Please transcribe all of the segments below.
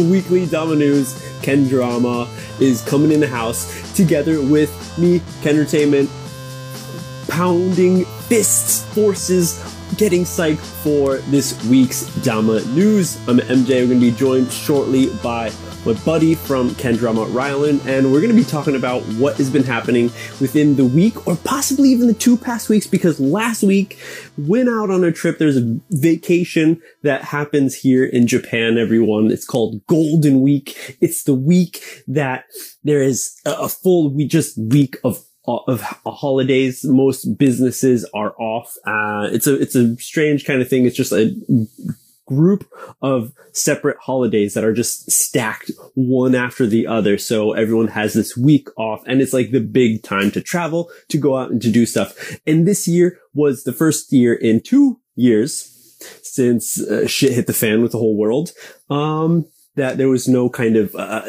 weekly Dama News. Kendrama is coming in the house together with me, Kendertainment, pounding fists, forces, getting psyched for this week's Dama News. I'm MJ. We're going to be joined shortly by my buddy from Kendrama Rylan, and we're going to be talking about what has been happening within the week or possibly even the two past weeks because last week went out on a trip. There's a vacation that happens here in Japan, everyone. It's called Golden Week. It's the week that there is a full we just week of of holidays. Most businesses are off. Uh, it's a, it's a strange kind of thing. It's just a group of separate holidays that are just stacked one after the other. So everyone has this week off and it's like the big time to travel, to go out and to do stuff. And this year was the first year in two years since uh, shit hit the fan with the whole world. Um, that there was no kind of, uh,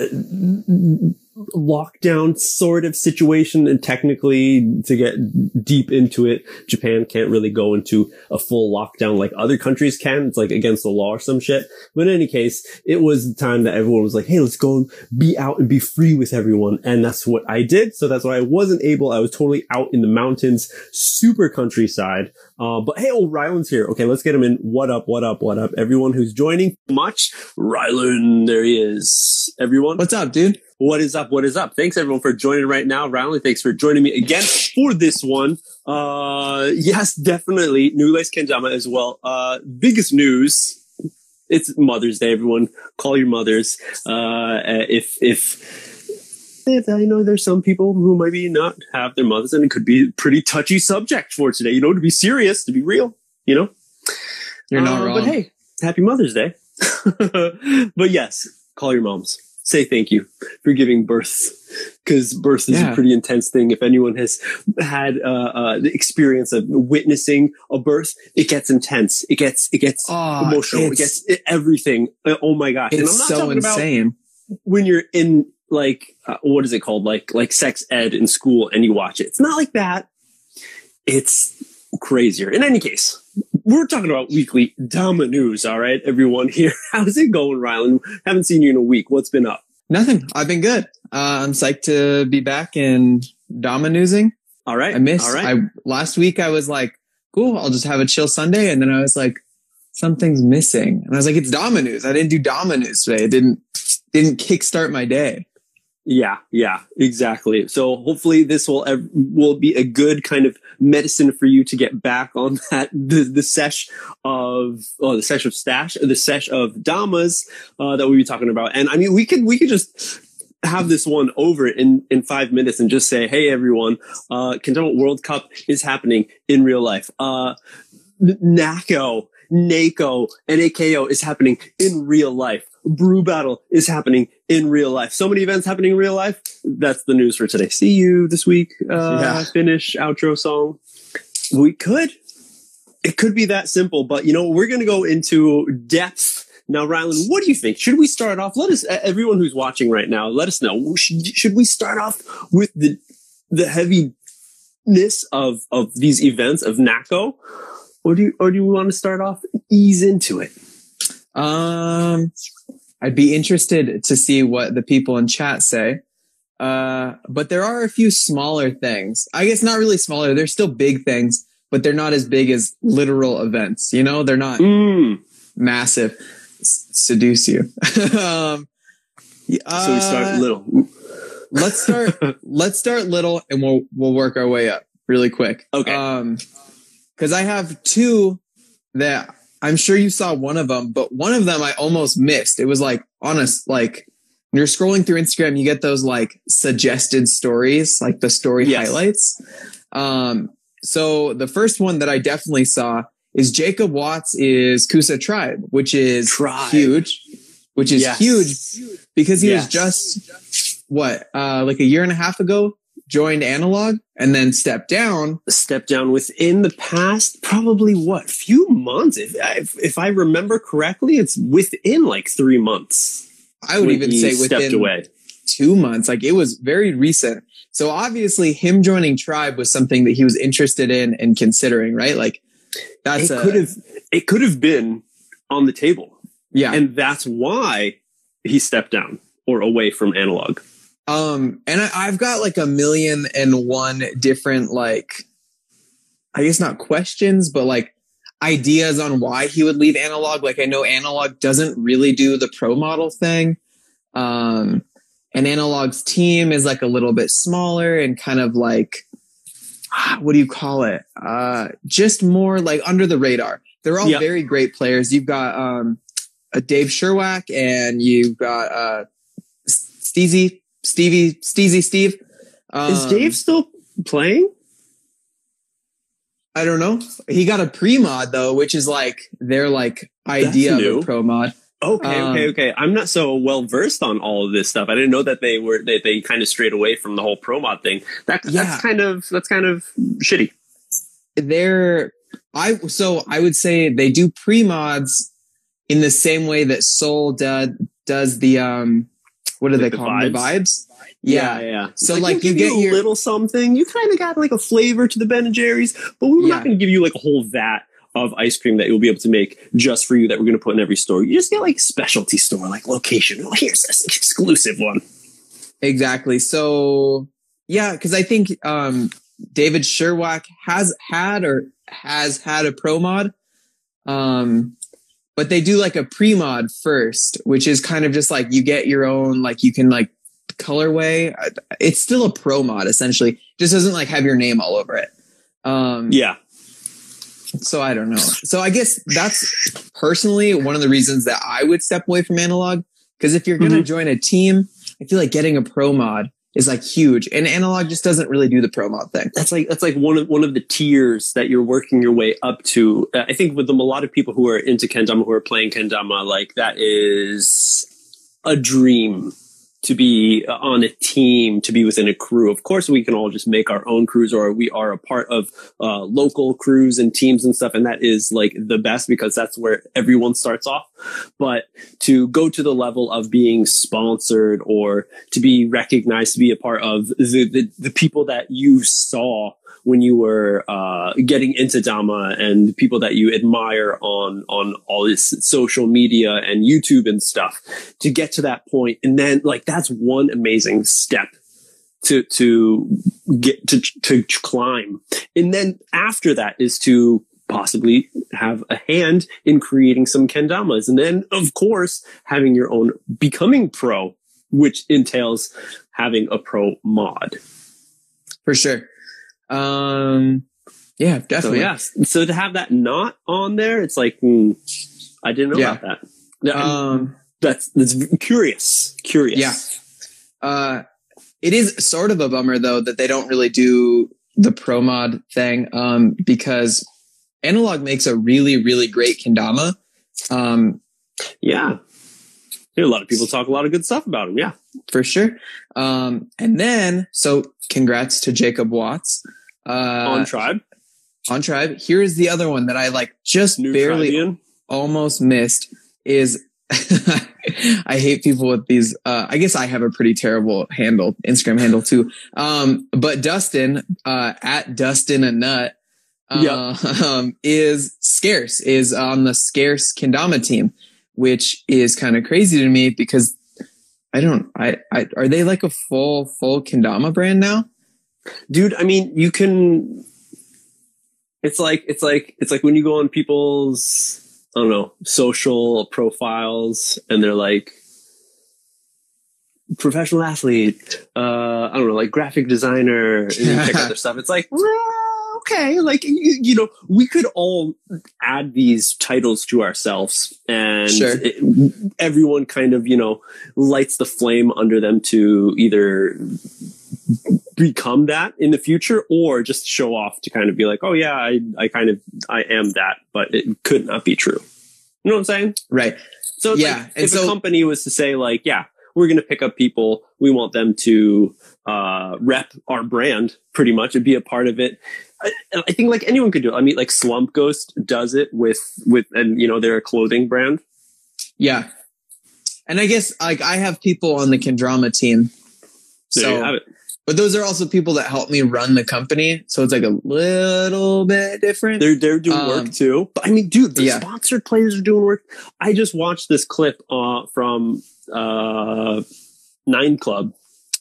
lockdown sort of situation. And technically, to get deep into it, Japan can't really go into a full lockdown like other countries can. It's like against the law or some shit. But in any case, it was the time that everyone was like, Hey, let's go be out and be free with everyone. And that's what I did. So that's why I wasn't able. I was totally out in the mountains, super countryside. Uh, but hey, old Rylan's here. Okay, let's get him in. What up? What up? What up? Everyone who's joining, much. Rylan, there he is. Everyone. What's up, dude? What is up? What is up? Thanks everyone for joining right now. Rylan, thanks for joining me again for this one. Uh, yes, definitely. New Lace Kenjama as well. Uh, biggest news. It's Mother's Day, everyone. Call your mothers. Uh, if, if, if I know there's some people who maybe not have their mothers and it could be a pretty touchy subject for today, you know, to be serious, to be real, you know? You're not Uh, wrong. But hey, happy Mother's Day. but yes, call your moms. Say thank you for giving birth because birth is Yeah. a pretty intense thing. If anyone has had uh, uh, the experience of witnessing a birth, it gets intense. It gets it gets Oh, emotional. It gets everything. Uh, Oh my gosh! and I'm it's not so talking about insane. when you're in like uh, what is it called like like sex ed in school and you watch it it's not like that it's crazier in any case we're talking about weekly Dama news all right everyone here how's it going rylan haven't seen you in a week what's been up Nothing. I've been good. Uh, I'm psyched to be back and dominusing. all right I missed. all right I last week I was like, cool. I'll just have a chill Sunday, and then I was like, something's missing, and I was like, it's Dominus. I didn't do Dominus today. It didn't didn't kickstart my day. Yeah, yeah, exactly. So hopefully this will will be a good kind of medicine for you to get back on that the the sesh of oh the sesh of stash the sesh of damas uh, that we were talking about. And I mean we could we could just have this one over in in five minutes and just say hey everyone uh Kendama World Cup is happening in real life. Uh NAKO and AKO is happening in real life. Brew Battle is happening in real life. So many events happening in real life. That's the news for today. See you this week. Uh, Yeah. Finish outro song. We could. It could be that simple, but you know, we're going to go into depth. Now, Rylan, what do you think? Should we start off? Let us, everyone who's watching right now, let us know. Should, should we start off with the, the heaviness of, of these events of NAKO? Or do you, or do you want to start off ease into it? Um, I'd be interested to see what the people in chat say. Uh, but there are a few smaller things. I guess not really smaller. They're still big things, but they're not as big as literal events. You know, they're not Mm. massive. S- seduce you. um, So we start uh, little. let's start let's start little and we'll we'll work our way up really quick. Okay. Um cuz I have two that I'm sure you saw one of them, but one of them I almost missed. It was like honest like when you're scrolling through Instagram, you get those like suggested stories, like the story Yes. highlights. Um so the first one that I definitely saw is Jacob Watts is Kusa Tribe, which is Tribe. huge, which is Yes. huge because he Yes. was just what uh like a year and a half ago joined analog and then stepped down Step down within the past, probably what few months. If if, if I remember correctly, it's within like three months. i would even say stepped within away. two months like it was very recent so obviously him joining tribe was something that he was interested in and considering right like that's It a- could have it could have been on the table, yeah and that's why he stepped down or away from analog? Um, and I, I've got like a million and one different like, I guess not questions, but like ideas on why he would leave analog. Like I know analog doesn't really do the pro model thing. Um, and analog's team is like a little bit smaller and kind of like, what do you call it? Uh, just more like under the radar. They're all Yep. very great players. You've got, um, a Dave Sherwack and you've got, uh, Steezy, Stevie, Steezy Steve. Um, Is Dave still playing? I don't know. He got a pre mod though, which is like their like idea of a pro mod. Okay, Um, okay, okay. I'm not so well versed on all of this stuff. I didn't know that they were that they kind of strayed away from the whole pro mod thing. That, Yeah. That's kind of that's kind of shitty. They're I so I would say they do pre mods in the same way that Soul does does the um what do Like they the call them? The vibes? vibes. Yeah. yeah. So, Like, like, we'll you get a little something. You kind of got like a flavor to the Ben and Jerry's, but we were Yeah. not going to give you like a whole vat of ice cream that you'll be able to make just for you that we're going to put in every store. You just get like specialty store, like location. Oh, here's this exclusive one. Exactly. So yeah, because I think um David Sherwack has had or has had a pro mod. Um but they do like a pre mod first, which is kind of just like you get your own like you can like colorway. It's still a pro mod essentially. Just doesn't like have your name all over it. Um Yeah. so I don't know. So I guess that's personally one of the reasons that I would step away from analog. Because if you're going to join a team, I feel like getting a pro mod is like huge, and analog just doesn't really do the pro mod thing. that's like that's like one of one of the tiers that you're working your way up to. Uh, I think with them, a lot of people who are into kendama who are playing kendama, like that is a dream to be on a team, to be within a crew. Of course, we can all just make our own crews, or we are a part of uh, local crews and teams and stuff, and that is like the best because that's where everyone starts off. But to go to the level of being sponsored or to be recognized to be a part of the, the, the people that you saw when you were uh, getting into Dama and people that you admire on on all this social media and YouTube and stuff to get to that point. And then like that's one amazing step to to get to to climb. And then after that is to possibly have a hand in creating some kendamas. And then of course having your own becoming pro which entails having a pro mod. For sure. Um, yeah, so definitely. yeah so to have that not on there it's like hmm, i didn't know Yeah. about that Um, that's that's curious curious Yeah. uh, it is sort of a bummer though that they don't really do the pro mod thing, um, because analog makes a really, really great kendama. Um, yeah a lot of people talk a lot of good stuff about him yeah for sure. Um, and then, so congrats to Jacob Watts. Uh, on tribe on tribe. Here's the other one that I like just new barely Tribian. almost missed is I hate people with these. Uh, I guess I have a pretty terrible handle, Instagram handle too. Um, but Dustin, uh, at Dustin a nut, uh, um, is scarce, is on the scarce Kendama team, which is kind of crazy to me because I don't, I, I, are they like a full, full Kendama brand now? dude i mean you can it's like it's like it's like when you go on people's i don't know social profiles and they're like professional athlete uh i don't know like graphic designer and you pick out their stuff it's like okay like you, you know we could all add these titles to ourselves and Sure. it- everyone kind of you know lights the flame under them to either become that in the future or just show off to kind of be like, oh yeah, I, I kind of, I am that, but it could not be true. You know what I'm saying? Right. So Yeah, like, if so- a company was to say like, yeah, we're going to pick up people, we want them to, uh, rep our brand pretty much and be a part of it. I, I think like anyone could do it. I mean, like Slump Ghost does it with, with, and you know, they're a clothing brand. Yeah. And I guess like I have people on the Kendrama team. There so you have it. but those are also people that help me run the company. So it's like a little bit different. They're they're doing Um, work too. But I mean, dude, the yeah. sponsored players are doing work. I just watched this clip uh, from uh, Nine Club,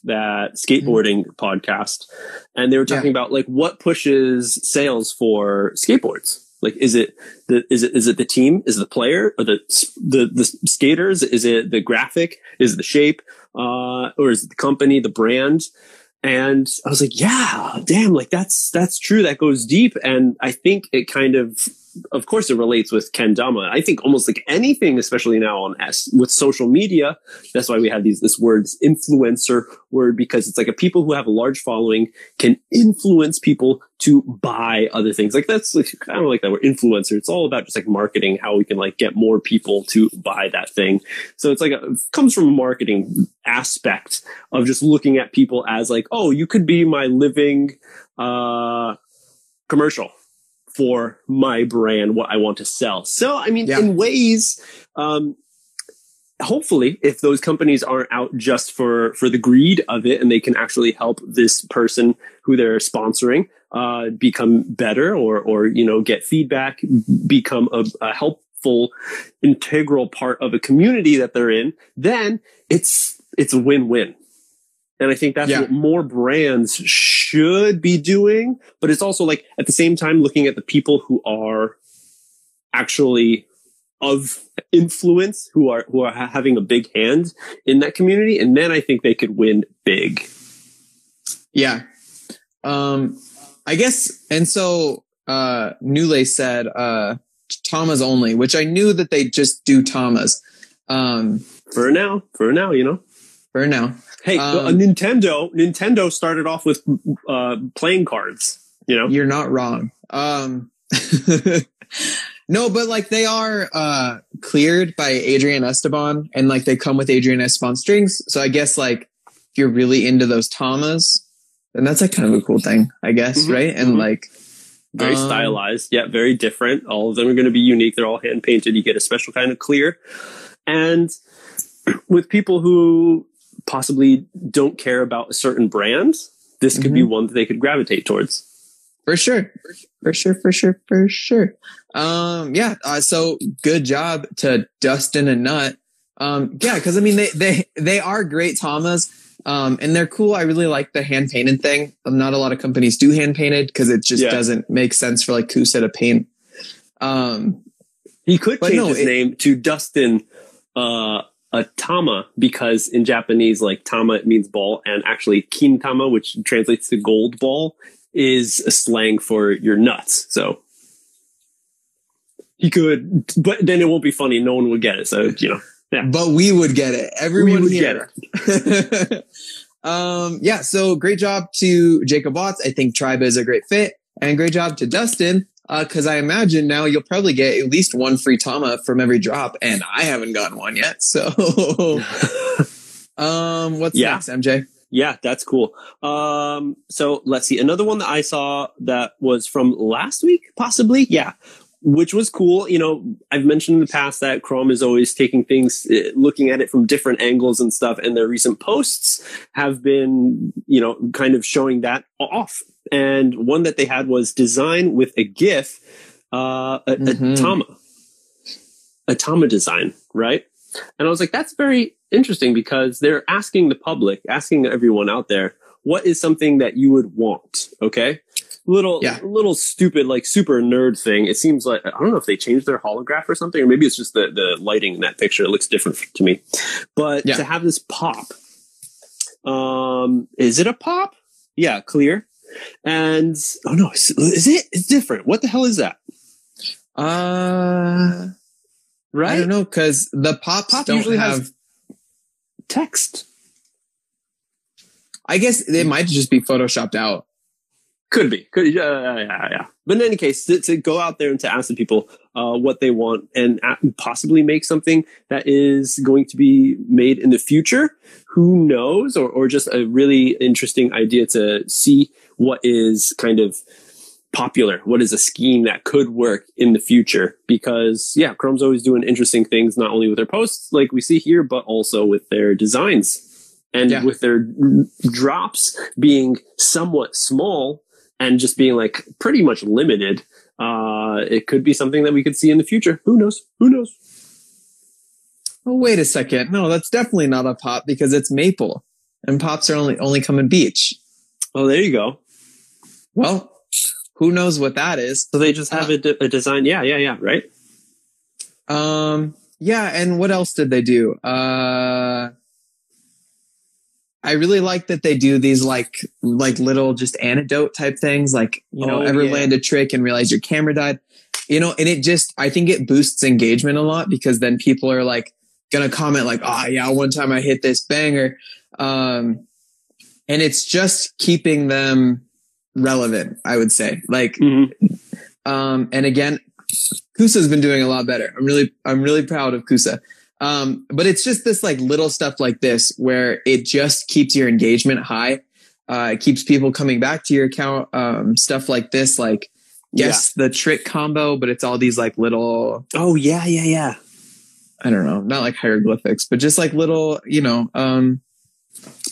that skateboarding podcast, and they were talking about like what pushes sales for skateboards. Like, is it the is it is it the team? Is it the player or the the the skaters? Is it the graphic? Is it the shape? Uh, or is it the company, the brand? And I was like, yeah, damn, like that's that's true. That goes deep, and I think it kind of, of course, it relates with kendama. I think almost like anything, especially now on S with social media. That's why we have these this words influencer word because it's like a people who have a large following can influence people to buy other things. Like that's like, don't like that word influencer. It's all about just like marketing, how we can like get more people to buy that thing. So it's like a, it comes from a marketing aspect of just looking at people as like, oh, you could be my living uh, commercial for my brand, what I want to sell. So, I mean, Yeah. in ways, um, hopefully if those companies aren't out just for for the greed of it and they can actually help this person who they're sponsoring uh, become better or or you know get feedback become a, a helpful integral part of a community that they're in then it's it's a win-win and i think that's Yeah. what more brands should be doing but it's also like at the same time looking at the people who are actually of influence who are who are ha- having a big hand in that community and then i think they could win big Yeah. Um, I guess, and so, uh, Nule said, uh, Tamas only, which I knew that they just do Thomas. um, for now for now you know for now. hey Um, a nintendo nintendo started off with uh playing cards you know You're not wrong. Um, no, but like they are, uh, cleared by Adrian Esteban and like they come with Adrian Esteban strings. So I guess like if you're really into those Tamas, then that's like kind of a cool thing, I guess. Mhm, Right. And mhm. like, very Um, stylized yeah very different all of them are going to be unique they're all hand painted you get a special kind of clear and with people who possibly don't care about a certain brand this could be Mm-hmm. one that they could gravitate towards For sure. For sure, for sure, for sure. Um, yeah. Uh, so good job to Dustin and Nut. Um, yeah, cause I mean, they, they, they are great Tamas. Um, and they're cool. I really like the hand painted thing. Um, Not a lot of companies do hand painted cause it just Yeah. doesn't make sense for like Kusa to paint. Um, He could change no, his it- name to Dustin uh, Atama because in Japanese, like Tama it means ball, and actually Kintama, which translates to gold ball, is a slang for your nuts. So he could, but then it won't be funny. No one would get it. So you know, but we would get it. Everyone would here. um, yeah. So great job to Jacob Watts. I think Tribe is a great fit and great job to Dustin. Uh, cause I imagine now you'll probably get at least one free Tama from every drop and I haven't gotten one yet. So, um, what's Yeah. next, MJ? yeah, that's cool. Um, so let's see. Another one that I saw that was from last week, possibly. Yeah. Which was cool. You know, I've mentioned in the past that Krom is always taking things, eh, looking at it from different angles and stuff. And their recent posts have been, you know, kind of showing that off. And one that they had was design with a GIF, uh, a, Mhm. a Tama, a Tama design, right? And I was like, that's very interesting because they're asking the public, asking everyone out there, what is something that you would want? Okay. Little, Yeah. little stupid, like super nerd thing. It seems like, I don't know if they changed their holograph or something, or maybe it's just the, the lighting in that picture. It looks different to me. But Yeah. to have this pop, um, is it a pop? Yeah, clear. And, oh no, is, is it? It's different. What the hell is that? Uh, Right? I don't know. Cause the pops Pop don't usually have, has- Text. I guess it might just be photoshopped out. Could be. Could yeah, yeah, yeah. But in any case, to, to go out there and to ask the people uh, what they want and possibly make something that is going to be made in the future. Who knows? Or, or just a really interesting idea to see what is kind of popular. What is a scheme that could work in the future? Because yeah, Krom's always doing interesting things, not only with their posts like we see here, but also with their designs. And Yeah. with their drops being somewhat small and just being like pretty much limited, uh, it could be something that we could see in the future. Who knows? Who knows? Oh, wait a second. No, that's definitely not a pop because it's maple, and pops are only only come in beach. Oh, there you go. Well, who knows what that is? So they just have a, de- a design. Yeah, yeah, yeah. Right. Um, yeah, and what else did they do? Uh, I really like that they do these like like little just antidote type things, like you know, Oh, ever yeah. land a trick and realize your camera died, you know, and it just I think it boosts engagement a lot because then people are like gonna comment like, oh yeah, one time I hit this banger, um, and it's just keeping them relevant. I would say, like Mhm. um, and again, Kusa's been doing a lot better. I'm really, I'm really proud of Kusa. Um, but it's just this like little stuff like this where it just keeps your engagement high. Uh, it keeps people coming back to your account. Um, stuff like this, like guess the trick combo, but it's all these like little, Oh yeah, yeah, yeah. I don't know, not like hieroglyphics, but just like little, you know, um,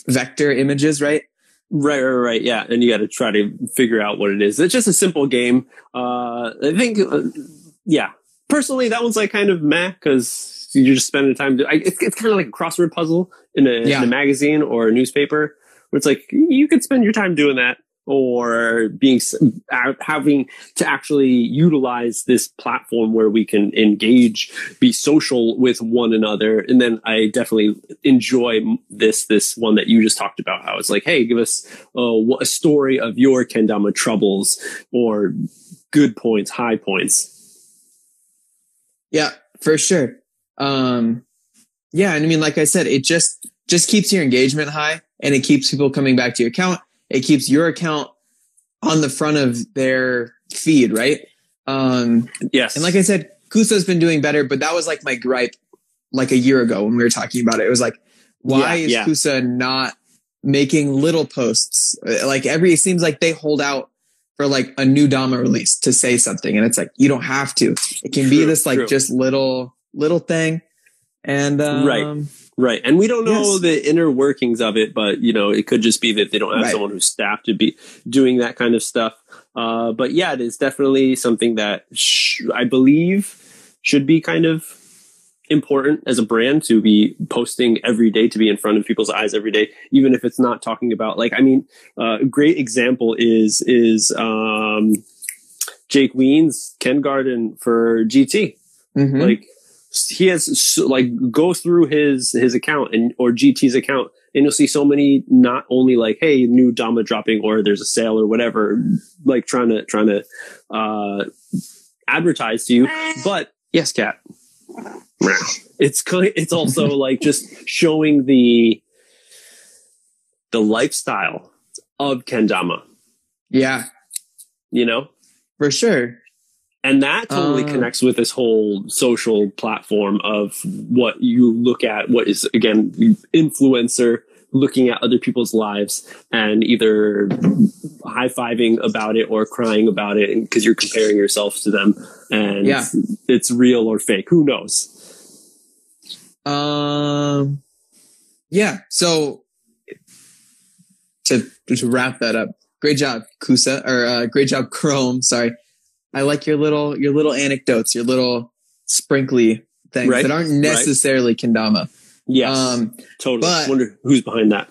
vector images, right? Right, right, right. Yeah, and you got to try to figure out what it is. It's just a simple game. Uh, I think, uh, yeah. Personally, that one's like kind of meh because you're just spending time. To, I, it's it's kind of like a crossword puzzle in a, Yeah. in a magazine or a newspaper, where it's like you could spend your time doing that, or being having to actually utilize this platform where we can engage, be social with one another. And then I definitely enjoy this this one that you just talked about. How it's like, hey, give us uh, a story of your kendama troubles or good points, high points. Yeah, for sure. Um, yeah, and I mean, like I said, it just just keeps your engagement high, and it keeps people coming back to your account. It keeps your account on the front of their feed, right? Um, Yes, and like I said, Kusa's been doing better, but that was like my gripe, like a year ago when we were talking about it. It was like, why Yeah, is yeah. Kusa not making little posts? Uh, Like every, it seems like they hold out for like a new Dama release to say something, and it's like you don't have to. It can be this like true. just little little thing, and um, Right. Right. And we don't know Yes. the inner workings of it, but you know, it could just be that they don't have Right. someone who's staffed to be doing that kind of stuff. Uh, but yeah, it is definitely something that sh- I believe should be kind of important as a brand to be posting every day, to be in front of people's eyes every day, even if it's not talking about like, I mean, uh, a great example is, is, um, Jake Ween's Ken Garden for GT Mhm. like he has like go through his his account and or GT's account and you'll see so many not only like hey new Dama dropping or there's a sale or whatever like trying to trying to uh advertise to you. But yes cat it's it's also like just showing the the lifestyle of kendama. Yeah, you know? For sure. And that totally Uh, connects with this whole social platform of what you look at what is again influencer looking at other people's lives and either high-fiving about it or crying about it because you're comparing yourself to them and Yeah. it's real or fake who knows Um, yeah. So to to wrap that up, great job, Kusa, or uh, great job, Krom. Sorry, I like your little your little anecdotes, your little sprinkly things Right, that aren't necessarily kendama. yes Um, totally but- wonder who's behind that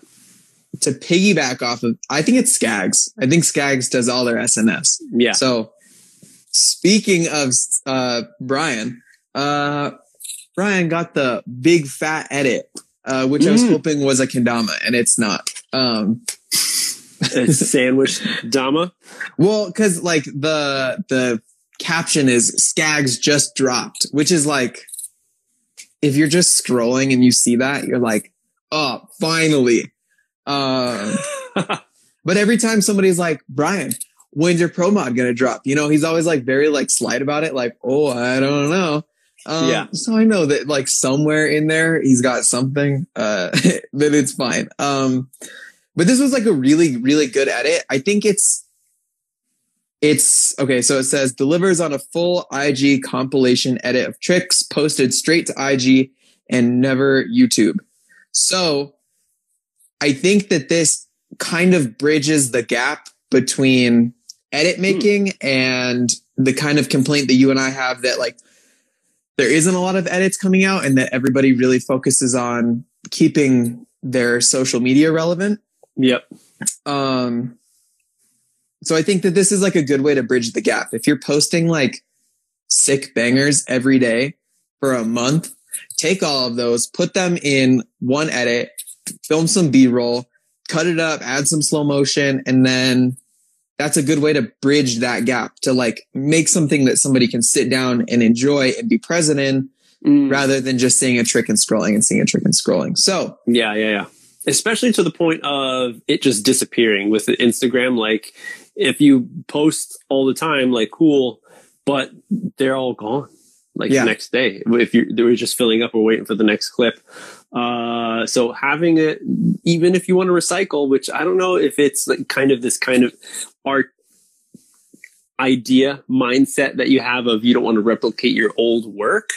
to piggyback off of, I think it's Skags. I think Skags does all their SNS. yeah So speaking of uh, Brian, uh, Brian got the big fat edit, uh, which I was Mm. hoping was a kendama, and it's not. Um, sandwich dama well, because like the the caption is Skags just dropped, which is like if you're just scrolling and you see that, you're like, oh, finally. Um, But every time somebody's like, Brian, when's your pro mod gonna drop? You know, he's always like very like slight about it, like, oh, I don't know. Um, Yeah. So I know that like somewhere in there he's got something, uh, that it's fine. Um, but this was like a really, really good edit. I think it's, it's okay. So it says delivers on a full IG compilation edit of tricks posted straight to IG and never YouTube. So I think that this kind of bridges the gap between edit making mm. and the kind of complaint that you and I have that like there isn't a lot of edits coming out and that everybody really focuses on keeping their social media relevant. Yep. Um so I think that this is like a good way to bridge the gap. If you're posting like sick bangers every day for a month, take all of those, put them in one edit, film some B-roll, cut it up, add some slow motion, and then that's a good way to bridge that gap to like make something that somebody can sit down and enjoy and be present in mm. rather than just seeing a trick and scrolling and seeing a trick and scrolling. So yeah, yeah, yeah. Especially to the point of it just disappearing with Instagram. Like if you post all the time, like cool, but they're all gone like yeah. the next day if you they were just filling up or waiting for the next clip uh, so having it even if you want to recycle which i don't know if it's like kind of this kind of art idea mindset that you have of you don't want to replicate your old work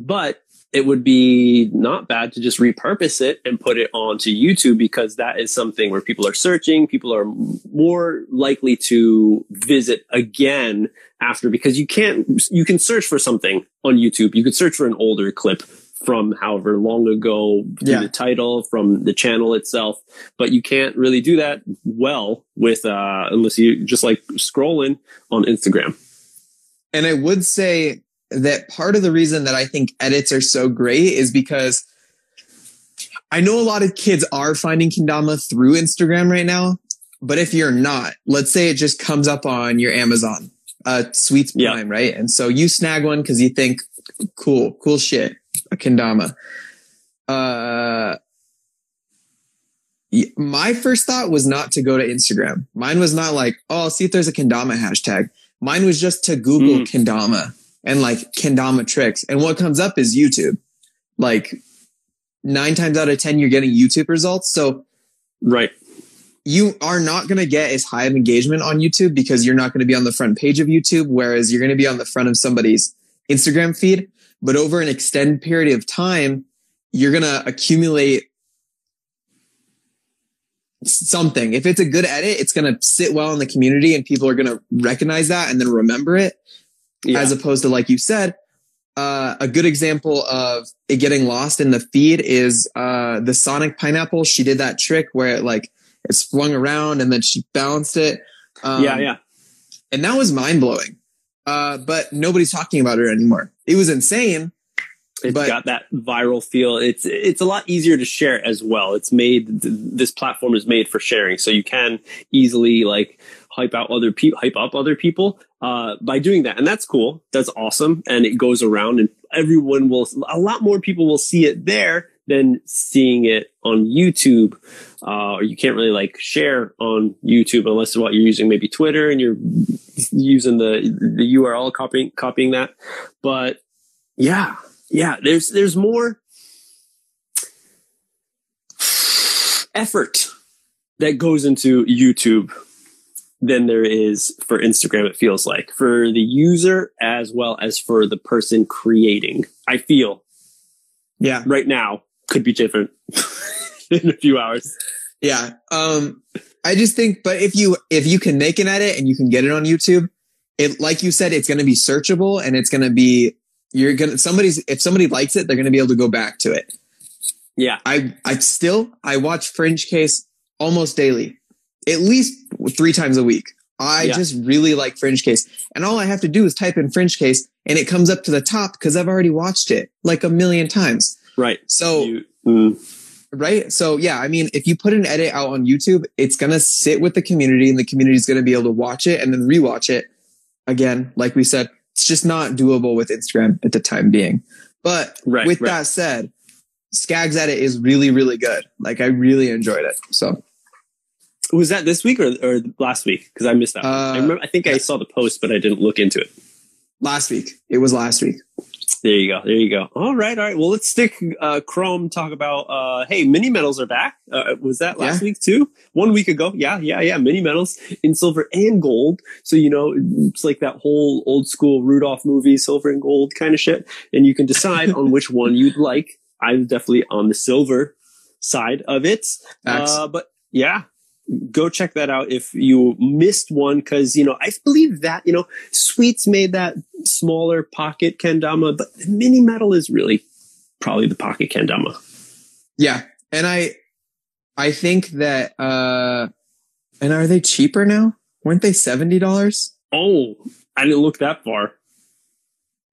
but it would be not bad to just repurpose it and put it onto YouTube because that is something where people are searching. People are more likely to visit again after because you can't, you can search for something on YouTube. You could search for an older clip from however long ago yeah. the title from the channel itself but you can't really do that well with uh unless you just like scrolling on instagram and i would say that part of the reason that I think edits are so great is because I know a lot of kids are finding kendama through Instagram right now. But if you're not, let's say it just comes up on your Amazon, uh, Sweets Prime, yeah. right? And so you snag one because you think, cool, cool shit, a kendama. Uh, my first thought was not to go to Instagram. Mine was not like, oh, I'll see if there's a kendama hashtag. Mine was just to Google mm. kendama and like kendama tricks. And what comes up is YouTube. Like nine times out of 10, you're getting YouTube results. So, right. You are not going to get as high of engagement on YouTube because you're not going to be on the front page of YouTube, whereas you're going to be on the front of somebody's Instagram feed. But over an extended period of time, you're going to accumulate something. If it's a good edit, it's going to sit well in the community and people are going to recognize that and then remember it yeah. as opposed to like you said uh, a good example of it getting lost in the feed is uh, the sonic pineapple. She did that trick where it like it swung around and then she balanced it. Um, yeah yeah. and that was mind-blowing. Uh, but nobody's talking about it anymore. It was insane it's but, got that viral feel. It's it's a lot easier to share as well. It's made this platform is made for sharing, so you can easily like hype out other people, hype up other people uh, by doing that, and that's cool. That's awesome, and it goes around, and everyone will. A lot more people will see it there than seeing it on YouTube. Uh, or you can't really like share on YouTube unless what you're using maybe Twitter and you're using the the URL copying copying that. But yeah, yeah, there's there's more effort that goes into YouTube than there is for Instagram, it feels like for the user as well as for the person creating. I feel. Yeah. Right now could be different in a few hours. Yeah. Um, I just think, but if you, if you can make an edit and you can get it on YouTube, it, like you said, it's going to be searchable and it's going to be, you're going to, somebody's, if somebody likes it, they're going to be able to go back to it. Yeah. I, I still, I watch Fringe Case almost daily at least three times a week. I yeah. just really like Fringe Case. And all I have to do is type in Fringe Case and it comes up to the top because I've already watched it like a million times. Right. So, you, mm. right. So, yeah, I mean, if you put an edit out on YouTube, it's going to sit with the community and the community is going to be able to watch it and then rewatch it. Again, like we said, it's just not doable with Instagram at the time being. But right, with right. that said, Skag's edit is really, really good. Like I really enjoyed it. So was that this week or, or last week? Because I missed that. Uh, I remember. I think I saw the post, but I didn't look into it. Last week. It was last week. There you go. There you go. All right. All right. Well, let's stick uh, Krom. Talk about. Uh, hey, mini metals are back. Uh, was that last yeah. week too? One week ago. Yeah. Yeah. Yeah. Mini metals in silver and gold. So you know, it's like that whole old school Rudolph movie, silver and gold kind of shit. And you can decide on which one you'd like. I'm definitely on the silver side of it. Uh, but yeah, go check that out if you missed one because you know I believe that you know Sweets made that smaller pocket kendama, but the mini metal is really probably the pocket kendama. Yeah. And I, I think that, uh, and are they cheaper now? Weren't they $70? Oh, I didn't look that far.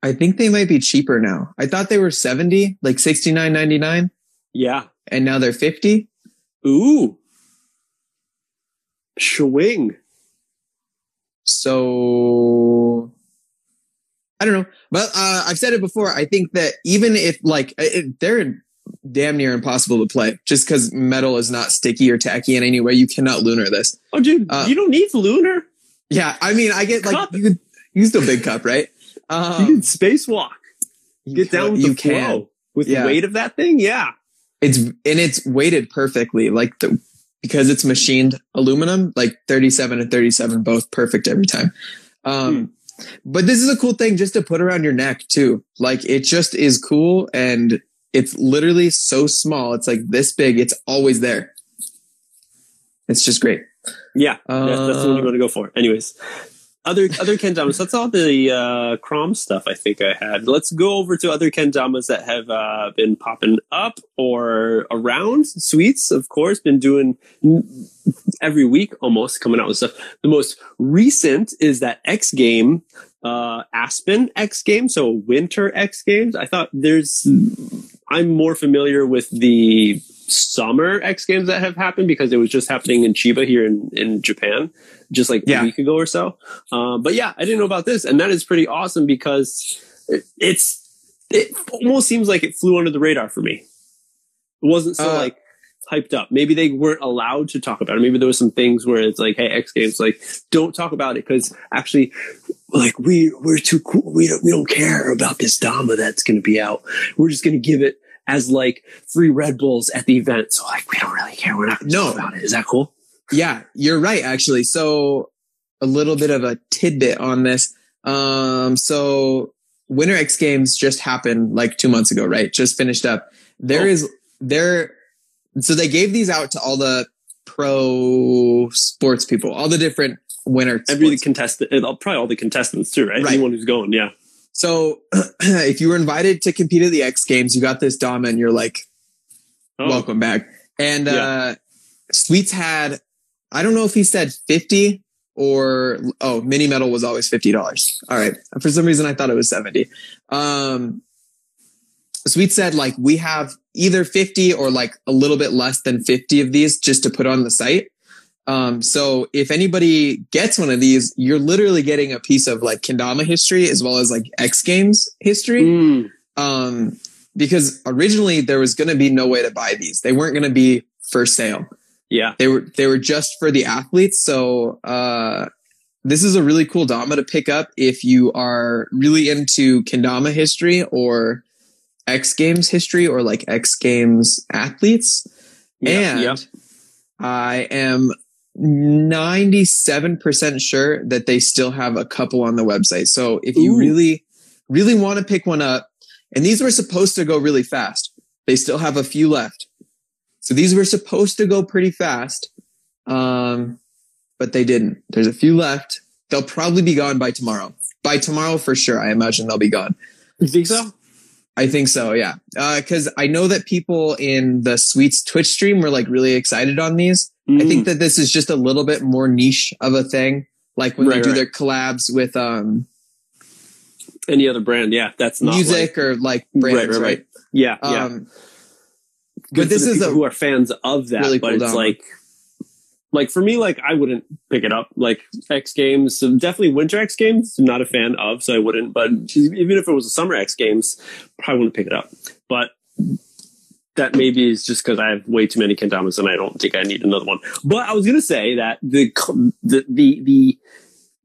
I think they might be cheaper now. I thought they were 70, like 69.99 Yeah. and now they're 50. Ooh. Swing. So I don't know, but uh, I've said it before. I think that even if like it, they're damn near impossible to play, just because metal is not sticky or tacky in any way, you cannot lunar this. Oh, dude, Uh, you don't need lunar. Yeah, I mean, I get like you could use the big cup, right? you Um, can spacewalk. you Get down with you the flow. can. With Yeah. the weight of that thing, yeah. It's and it's weighted perfectly, like the because it's machined aluminum, like 37 and 37, both perfect every time. Um, but this is a cool thing just to put around your neck too. Like it just is cool and it's literally so small. It's like this big. It's always there. It's just great. Yeah. That- that's the one Uh, you want to go for. Anyways, other other kendamas. That's all the uh, Krom stuff I think I had. Let's go over to other kendamas that have uh, been popping up or around. Sweets, of course, been doing every week almost coming out with stuff. The most recent is that X game, uh, Aspen X Games, so Winter X Games. I thought there's. I'm more familiar with the summer X Games that have happened because it was just happening in Chiba here in, in Japan, just like Yeah. a week ago or so. Uh, but yeah, I didn't know about this, and that is pretty awesome because it, it's it almost seems like it flew under the radar for me. It wasn't so Uh, like hyped up. Maybe they weren't allowed to talk about it. Maybe there was some things where it's like, hey, X Games, like don't talk about it because actually, like we we're too cool. We don't we don't care about this Dama that's going to be out. We're just going to give it as like free Red Bulls at the event. So like we don't really care. We're not going to No. about it. Is that cool? Yeah, you're right, actually. So a little bit of a tidbit on this. Um, so Winter X Games just happened like two months ago, right? Just finished up. There Oh. is there. So they gave these out to all the pro sports people, all the different winter. Every sports. contestant, and probably all the contestants too, right? Right. Anyone who's going, yeah. So if you were invited to compete at the X Games, you got this Dom and you're like, Oh, welcome back. And Yeah. uh Sweets had I don't know if he said 50 or oh, mini metal was always $50. All right. For some reason I thought it was 70. Um Sweets said like we have either 50 or like a little bit less than 50 of these just to put on the site. Um, so if anybody gets one of these, you're literally getting a piece of like Kendama history as well as like X Games history Mm, um, because originally there was going to be no way to buy these. They weren't going to be for sale. yeah. They were they were just for the athletes. So uh, this is a really cool Dama to pick up if you are really into Kendama history or X Games history or like X Games athletes. And yeah. I am 97% sure that they still have a couple on the website. So if you Ooh. really, really want to pick one up, and these were supposed to go really fast, they still have a few left. So these were supposed to go pretty fast, um, but they didn't. There's a few left. They'll probably be gone by tomorrow. By tomorrow for sure. I imagine they'll be gone. You think so? I think so, yeah. Because I know that people in the Sweets Twitch stream were like really excited on these. I Mm. think that this is just a little bit more niche of a thing. Like when they do right. their collabs with um, any other brand, yeah, that's not music like- or like brands, right, right? right. Yeah, yeah. Um, Good but this is a who are fans of that. really but cool it's download. like, like for me, like I wouldn't pick it up. Like X Games, definitely Winter X Games. I'm not a fan of, so I wouldn't. But even if it was a Summer X Games, probably wouldn't pick it up. But that maybe is just because I have way too many Kendamas and I don't think I need another one. But I was gonna say that the the the, the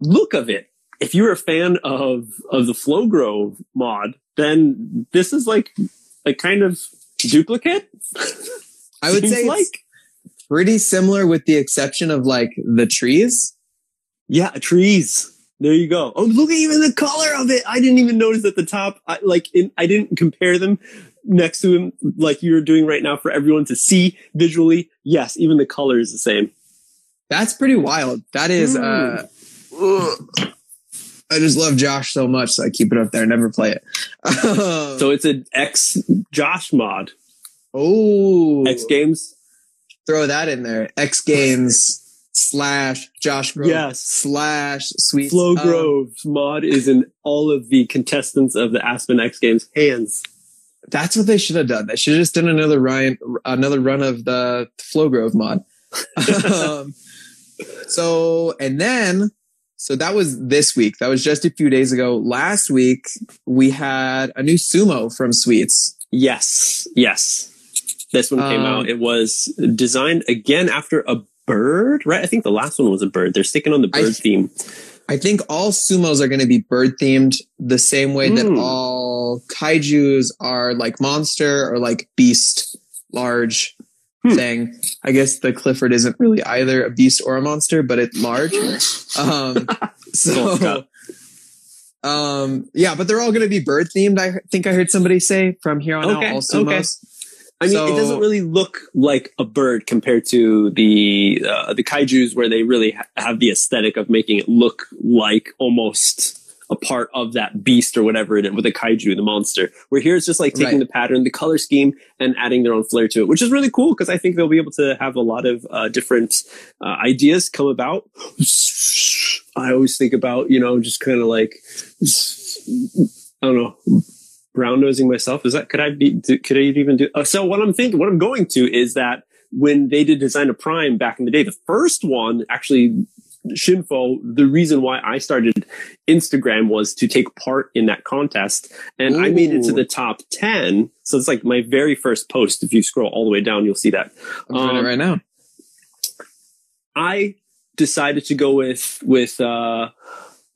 look of it. If you're a fan of of the Flow Grove mod, then this is like a kind of duplicate. I would say like it's pretty similar with the exception of like the trees. yeah, trees. There you go. Oh, look at even the color of it. I didn't even notice at the top. I, like, in, I didn't compare them next to him, like you're doing right now for everyone to see visually. Yes, even the color is the same. That's pretty wild. That is, uh. I just love Josh so much, so I keep it up there. Never play it. So it's an X Josh mod. oh, X Games. throw that in there. X Games slash Josh Grove Yes. slash Sweet Flow um, Grove mod is in all of the contestants of the Aspen X Games hands. That's what they should have done. They should have just done another Ryan, another run of the Flow Grove mod. um, so, and then, so that was this week. That was just a few days ago. Last week, we had a new sumo from Sweets. Yes, yes. This one came Um, out. It was designed again after a bird, right? I think the last one was a bird. They're sticking on the I bird theme. I think all sumos are going to be bird themed the same way that Hmm. all kaijus are like monster or like beast large Hmm. thing. I guess the Clifford isn't really either a beast or a monster, but it's large. um, so, um, yeah, but they're all going to be bird themed. I think I heard somebody say from here on Okay, out, all sumos. okay. I mean, it doesn't really look like a bird compared to the uh, the kaiju's, where they really ha- have the aesthetic of making it look like almost a part of that beast or whatever it is with the kaiju, the monster. Where here it's just like taking Right. the pattern, the color scheme, and adding their own flair to it, which is really cool because I think they'll be able to have a lot of uh, different uh, ideas come about. I always think about you know just kind of like I don't know brown nosing myself. Is that could I be? do- Could I even do? Uh, so what I'm thinking, what I'm going to is that when they did design a prime back in the day, the first one actually. Shinfo, the reason why I started Instagram was to take part in that contest and I made it to the top 10. So it's like my very first post. If you scroll all the way down, you'll see that. I'm doing Um, it right now. I decided to go with with uh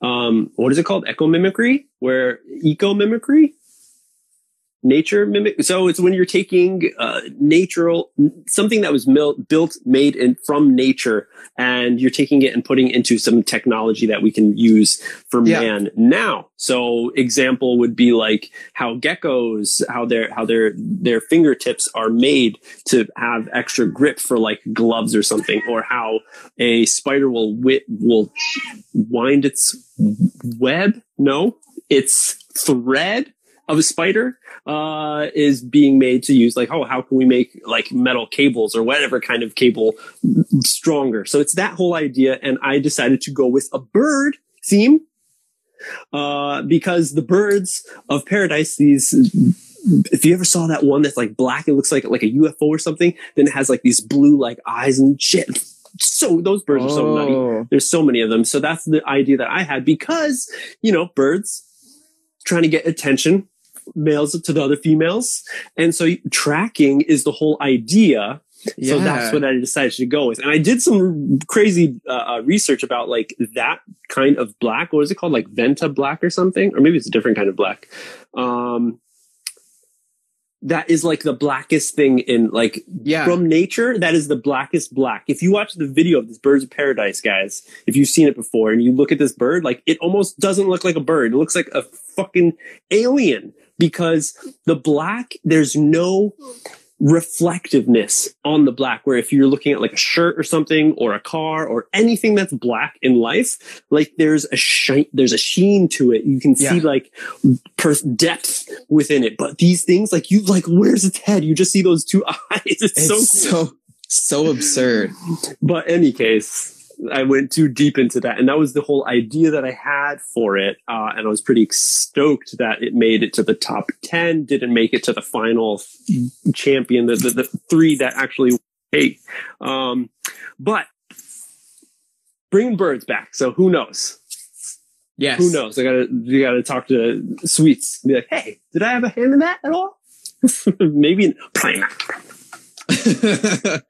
um what is it called echo mimicry where eco mimicry nature mimic so it's when you're taking uh natural something that was mil- built made in from nature and you're taking it and putting it into some technology that we can use for Yeah. man now so example would be like how geckos how their how their their fingertips are made to have extra grip for like gloves or something or how a spider will wit will wind its web no its thread of a spider uh, is being made to use like oh how can we make like metal cables or whatever kind of cable stronger so it's that whole idea and i decided to go with a bird theme uh, because the birds of paradise these if you ever saw that one that's like black, it looks like like a UFO or something. Then it has like these blue like eyes and shit. So those birds are so nutty. Oh. There's so many of them. So that's the idea that I had because you know birds trying to get attention, males to the other females, and so tracking is the whole idea. So that's what I decided to go with. And I did some crazy uh, uh, research about like that kind of black. What is it called? Like Vantablack or something? Or maybe it's a different kind of black. Um, that is like the blackest thing in like yeah. from nature. That is the blackest black. If you watch the video of this birds of paradise, guys, if you've seen it before and you look at this bird, like it almost doesn't look like a bird. It looks like a fucking alien because the black, there's no reflectiveness on the black where if you're looking at like a shirt or something or a car or anything that's black in life like there's a shine there's a sheen to it. You can see Yeah. like per- depth within it. But these things like you like where's its head? You just see those two eyes. It's, It's so so, so absurd. but any case I went too deep into that, and that was the whole idea that I had for it. Uh, and I was pretty stoked that it made it to the top ten. Didn't make it to the final champion, the the, the three that actually hey. Um, but bringing birds back, so who knows? Yes. Who knows? I gotta you gotta talk to Sweets. and Be like, hey, did I have a hand in that at all? Maybe probably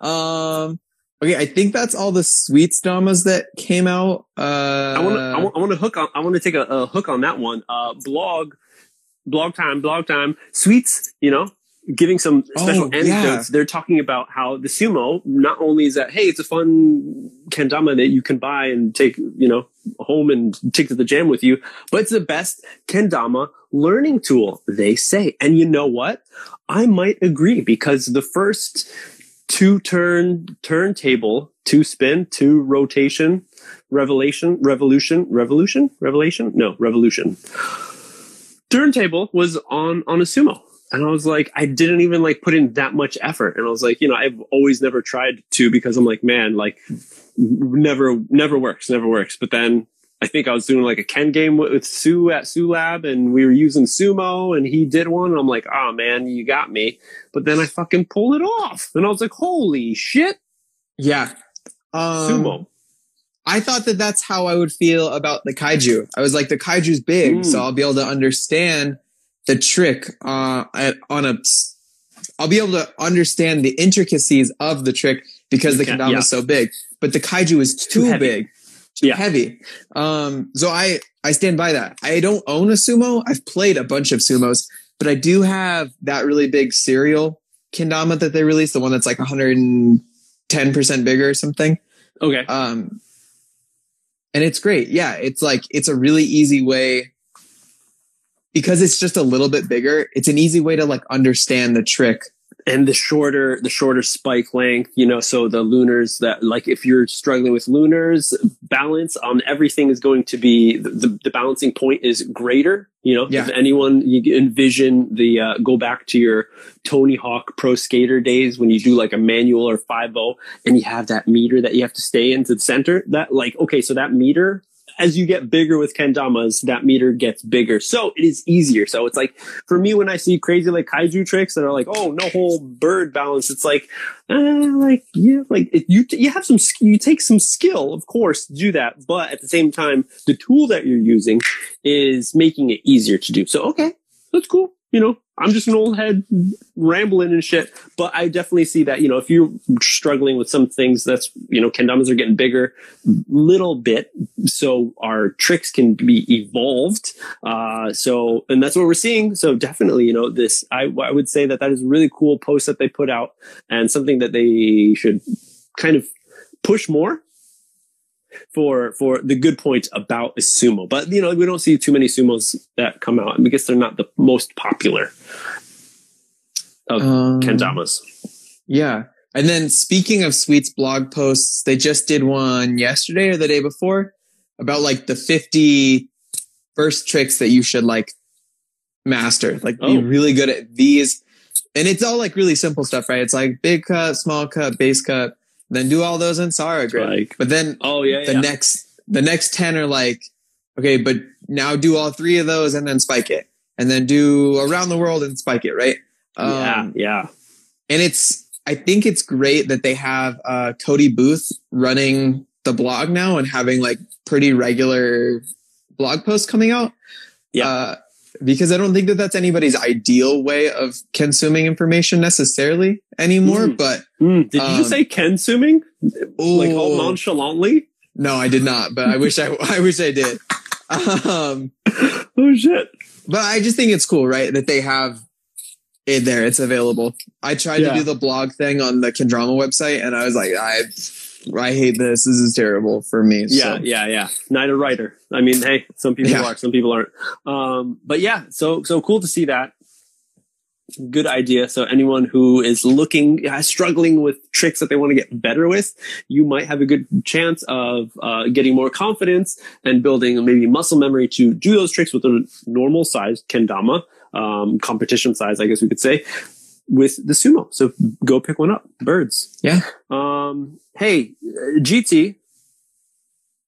not. um. Okay, I think that's all the sweets dramas that came out. Uh, I want to. I want to hook on. I want to take a, a hook on that one. Uh, blog, blog time, blog time. Sweets. You know, giving some special Oh, anecdotes. yeah. They're talking about how the sumo not only is that hey, it's a fun kendama that you can buy and take you know home and take to the jam with you, but it's the best kendama learning tool. They say, and you know what? I might agree because the first two turn turntable, two spin, two rotation, revelation, revolution, revolution, revelation, no revolution. Turntable was on on a sumo. And i was like i didn't even like put in that much effort. And i was like you know i've always never tried to because i'm like man like never never works never works. But then i think i was doing like a ken game with, with sue at Sulab and we were using sumo and he did one and i'm like oh man you got me but then i fucking pulled it off and i was like holy shit Yeah. Um, sumo I thought that that's how I would feel about the kaiju. I was like, the kaiju's big, Mm. so I'll be able to understand the trick uh, at- on a. I'll be able to understand the intricacies of the trick because the kendama yeah. is so big. But the kaiju is too, heavy. big, too Yeah. heavy. Um, so I I stand by that. I don't own a sumo. I've played a bunch of sumos, but I do have that really big serial kendama that they released, the one that's like 110 percent bigger or something. okay Um, and it's great. Yeah, it's like it's a really easy way because it's just a little bit bigger. It's an easy way to like understand the trick. And the shorter the shorter spike length you know so the lunars that like if you're struggling with lunars balance on everything is going to be the, the, balancing point is greater you know Yeah. if anyone you envision the uh, go back to your tony hawk pro skater days when you do like a manual or 5 and you have that meter that you have to stay into the center that like okay so that meter as you get bigger with kendamas, that meter gets bigger. So it is easier. So it's like for me when I see crazy like kaiju tricks that are like, oh, no whole bird balance. It's like, uh, like yeah, like you you have some you take some skill, of course, to do that. But at the same time, the tool that you're using is making it easier to do. So okay, that's cool. You know, I'm just an old head rambling and shit. But I definitely see that, you know, if you're struggling with some things that's, you know, kendamas are getting bigger little bit. So our tricks can be evolved. Uh, so, and that's what we're seeing. So definitely, you know, this, I, I would say that that is a really cool post that they put out and something that they should kind of push more for for the good point about a sumo. But you know, we don't see too many sumos that come out, and because they're not the most popular of Um, kendamas. Yeah. And then speaking of Sweet's blog posts, they just did one yesterday or the day before about like the 50 first tricks that you should like master, like be Oh. really good at these. And it's all like really simple stuff, right? It's like big cut, small cut, base cut, then do all those in grid. Like, But then oh yeah, the yeah. next the next 10 are like okay but now do all three of those and then spike it and then do around the world and spike it right yeah, um, yeah. and it's i think it's great that they have uh, cody booth running the blog now and having like pretty regular blog posts coming out Yeah. uh, because i don't think that that's anybody's ideal way of consuming information necessarily anymore Mm. but Mm, did you Um, just say kensuming? Like all nonchalantly? no i did not but i wish i i wish i did um Oh shit. But I just think it's cool, right? That they have it there. It's available. I tried Yeah. to do the blog thing on the Kendrama website and I was like, I I hate this. This is terrible for me. Yeah, So, yeah, yeah. Not a writer. I mean, hey, some people Yeah. are, some people aren't. Um, but yeah, so so cool to see that. Good idea. So anyone who is looking, uh, struggling with tricks that they want to get better with, you might have a good chance of uh, getting more confidence and building maybe muscle memory to do those tricks with a normal size kendama, um, competition size, I guess we could say, with the sumo. So go pick one up. Birds. Yeah. Um, hey, uh, GT,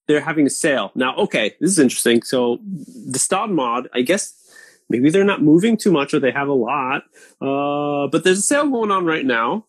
they're having a sale now. Okay, this is interesting. So the Stodd mod, I guess maybe they're not moving too much or they have a lot. Uh, but there's a sale going on right now.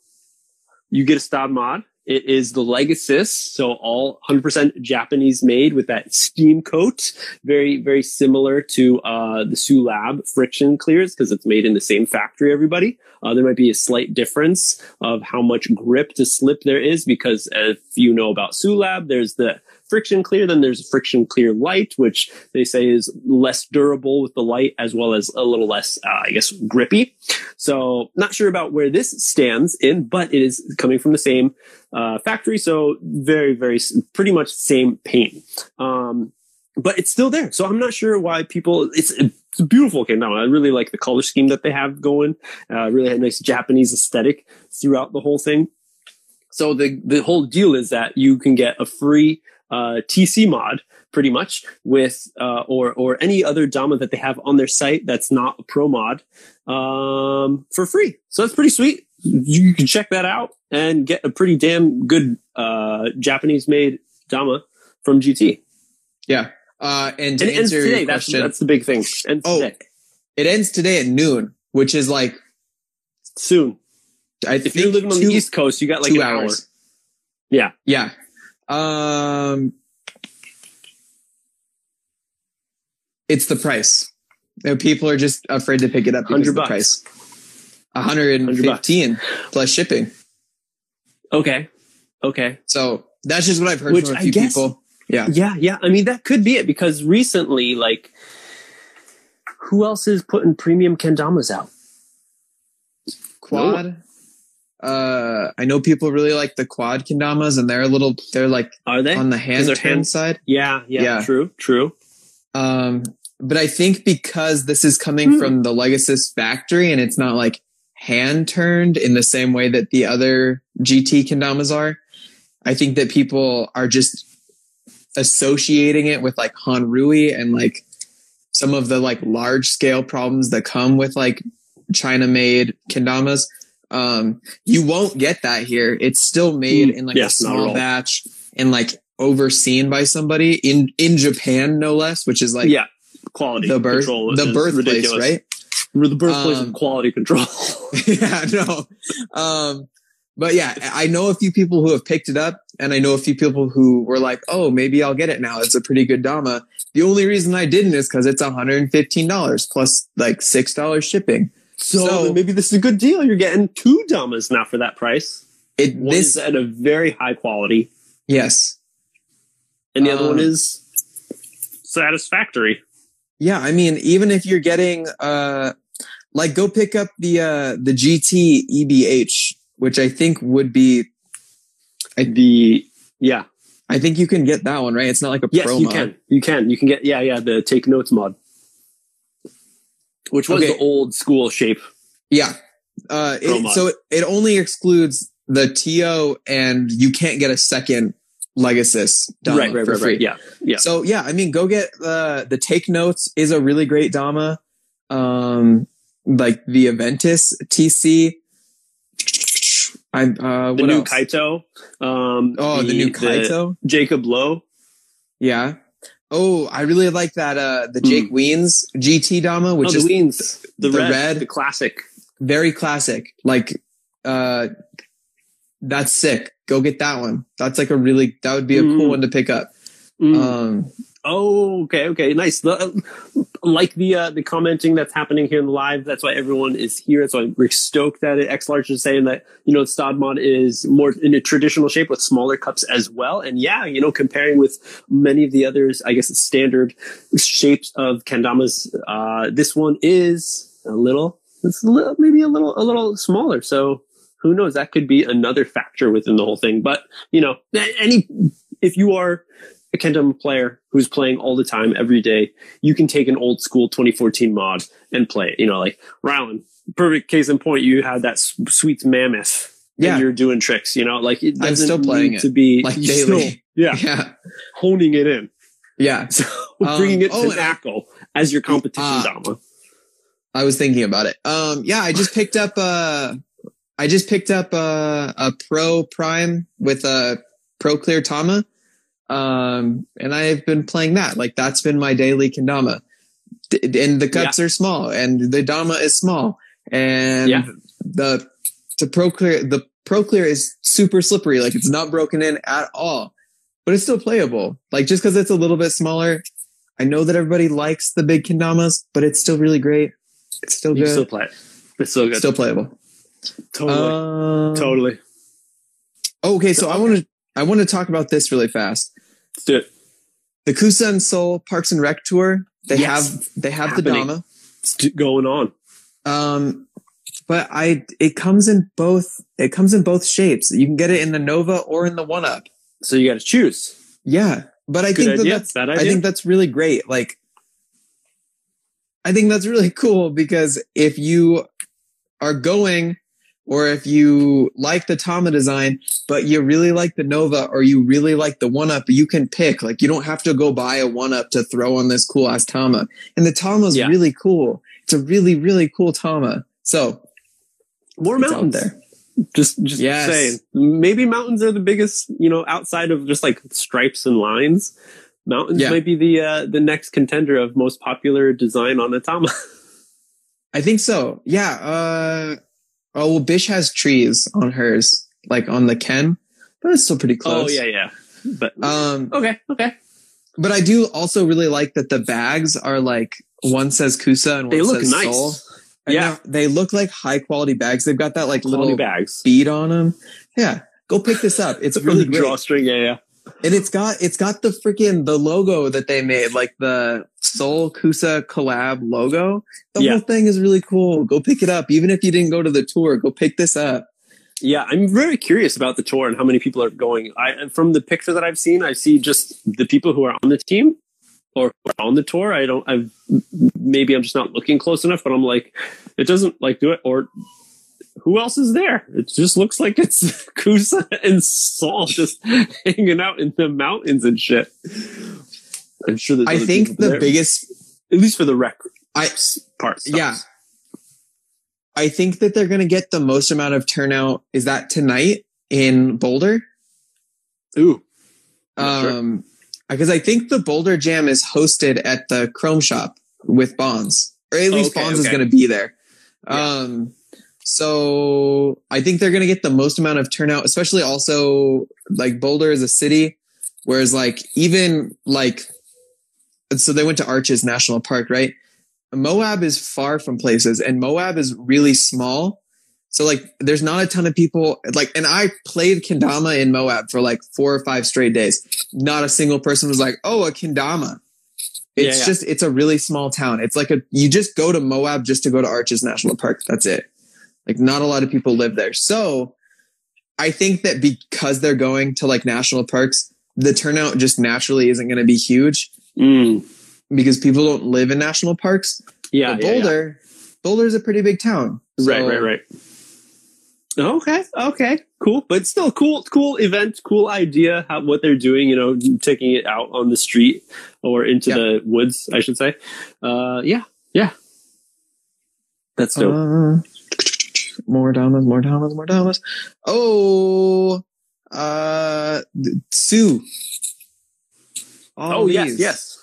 You get a Stodd mod. It is the Legacy, so all 100% Japanese made with that steam coat. Very, very similar to uh, the Sulab friction clears because it's made in the same factory, everybody. Uh, there might be a slight difference of how much grip to slip there is because if you know about Sulab, there's the friction clear. Then there's a friction clear light, which they say is less durable with the light as well as a little less, uh, I guess, grippy. So not sure about where this stands in, but it is coming from the same uh, factory. So very, very, pretty much same paint. Um, but it's still there. So I'm not sure why people, it's, it's a beautiful kendama. I really like the color scheme that they have going. Uh, really had a nice Japanese aesthetic throughout the whole thing. So the, the whole deal is that you can get a free, uh, TC mod pretty much with, uh, or, or any other Dama that they have on their site that's not a pro mod, um, for free. So that's pretty sweet. You can check that out and get a pretty damn good, uh, Japanese made Dama from GT. Yeah. Uh, and to And it ends answer today. your That's, question, that's the big thing. And Oh. today. it ends today at noon, which is like Soon. I If think you're living on two, the East Coast, you got like two an hour. hours. Yeah. Yeah. Um, it's the price. People are just afraid to pick it up because 100 of the bucks. price. 115 plus shipping. Okay. Okay. So that's just what I've heard Which from a few guess- people. Yeah. Yeah. Yeah. I mean, that could be it because recently, like, who else is putting premium kendamas out? Quad. Uh, I know people really like the quad kendamas and they're a little, they're like Are they? on the hand turn hand- side. yeah, yeah. Yeah. True. True. Um, but I think because this is coming Hmm. from the Legacy factory and it's not like hand turned in the same way that the other GT kendamas are, I think that people are just associating it with like Hanrui and like some of the like large scale problems that come with like China made kendamas. Um, you won't get that here. It's still made Mm, in like yes, a small batch and like overseen by somebody in in Japan, no less, which is like yeah. Quality. the birth control the birthplace, ridiculous. right? The birthplace Um, of quality control. yeah, no. Um, but yeah, I know a few people who have picked it up, and I know a few people who were like, "Oh, maybe I'll get it now. It's a pretty good Dama." The only reason I didn't is because it's one hundred and fifteen dollars plus like six dollars shipping. So, So- maybe this is a good deal. You're getting two damas now for that price. It One this is at a very high quality, yes, and the other Um, one is satisfactory. yeah. I mean, even if you're getting uh, like go pick up the uh the GT EBH, which I think would be. I, The yeah, I think you can get that one right. It's not like a yes, pro you can. You can. You can get yeah, yeah. The take notes mod, which was Okay. the old school shape. Yeah. Uh, it, so it, it only excludes the TO and you can't get a second Legacy Dama right, right, for right, free. right. Yeah, yeah. So yeah, I mean, go get uh, the Take Notes is a really great Dama. Um, like the Aventus TC. I uh, The new else? Kaito. Um, Oh, the, new Kaito. Jacob Lowe. yeah. Oh, I really like that. Uh, the Jake Weens GT Dama, which oh, is the Weens, the, the red, red. the classic. very classic. Like, uh, that's sick. Go get that one. That's like a really, that would be a Mm. cool one to pick up. Mm. Um, Oh, okay, okay, nice. The, uh, like the uh, the commenting that's happening here in the live. That's why everyone is here. That's why we're stoked that it, X Large is saying that you know Stodmod is more in a traditional shape with smaller cups as well. And yeah, you know, comparing with many of the others, I guess standard shapes of kendamas. Uh, this one is a little, it's a little, maybe a little, a little smaller. So who knows? That could be another factor within the whole thing. But you know, any if you are a Kendama player who's playing all the time, every day, you can take an old school 2014 mod and play it. You know, like Rylan, perfect case in point. You had that sweet mammoth. Yeah. And you're doing tricks, you know, like it I'm doesn't still playing need it, to be like, daily. still- yeah, yeah. honing it in. Yeah. So Um, bringing it oh, to Knuckle as your competition Uh, Dama. I was thinking about it. Um, yeah, I just picked up, uh, I just picked up, uh, a pro prime with a pro clear Tama. Um, and I've been playing that. Like that's been my daily kendama. D- and the cups are small and the Dama is small and Yeah. the, to pro clear, the pro clear is super slippery. Like it's not broken in at all, but it's still playable. Like just cause it's a little bit smaller. I know that everybody likes the big kendamas, but it's still really great. It's still You good. still play it. It's still good. Still playable. totally. Um, totally. Okay, so I want to I want to talk about this really fast. Let's do it. The Kusa and Seoul Parks and Rec tour. They Yes. have they have the Happening. Dama. It's going on. Um, but I it comes in both. It comes in both shapes. You can get it in the Nova or in the One Up. So you got to choose. Yeah, but I Good think that that's Bad I think that's really great. Like, I think that's really cool because if you are going, or if you like the Tama design, but you really like the Nova, or you really like the One Up, you can pick. Like, you don't have to go buy a One Up to throw on this cool ass Tama. And the Tama's Yeah. really cool. It's a really really cool Tama. So More mountains. there. Just, just Yes. saying. Maybe mountains are the biggest. You know, outside of just like stripes and lines, mountains Yeah. might be the uh, the next contender of most popular design on a Tama. I think so. Yeah. Uh, oh well, Bish has trees on hers, like on the Ken, but it's still pretty close. Oh yeah, yeah. But Um, okay, okay. but I do also really like that the bags are like one says Kusa and one They look says nice. Soul. And Yeah. they're- look like high quality bags. They've got that like Quality little bags. bead on them. Yeah, go pick this up. It's really the great, drawstring. Yeah, yeah. And it's got it's got the freaking the logo that they made, like the Soul Kusa collab logo. The Yeah. whole thing is really cool. Go pick it up, even if you didn't go to the tour. Go pick this up. Yeah, I'm very curious about the tour and how many people are going. I from the picture that I've seen, I see just the people who are on the team or who are on the tour. I don't. I've maybe I'm just not looking close enough, but I'm like, it doesn't like do it. Or who else is there? It just looks like it's Kusa and Saul just hanging out in the mountains and shit. I'm sure. I think the there. biggest at least for the rec I part. Yeah. I think that they're going to get the most amount of turnout. Is that tonight in Boulder? Ooh. Um, because I think the Boulder Jam is hosted at the Chrome Shop with Bonds, or at least Okay, Bonds is going to be there. Yeah. Um, so I think they're going to get the most amount of turnout, especially also like Boulder is a city, whereas like even like, so they went to Arches National Park, right? Moab is far from places and Moab is really small. So like there's not a ton of people like and I played Kendama in Moab for like four or five straight days. Not a single person was like, "Oh, a Kendama." It's Yeah, yeah. just it's a really small town. It's like a you just go to Moab just to go to Arches National Park. That's it. Like not a lot of people live there. So I think that because they're going to like national parks, the turnout just naturally isn't going to be huge Mm. because people don't live in national parks. Yeah, But yeah, yeah. Boulder, Boulder is a pretty big town. Right, right, right. Okay, okay, cool. But still, cool, cool event, cool idea. How what they're doing, you know, taking it out on the street or into Yeah. the woods, I should say. Uh, yeah, yeah. That's dope. Uh, more Damas, more Damas, more Damas. Oh, uh, Sue. All oh yes, these. yes.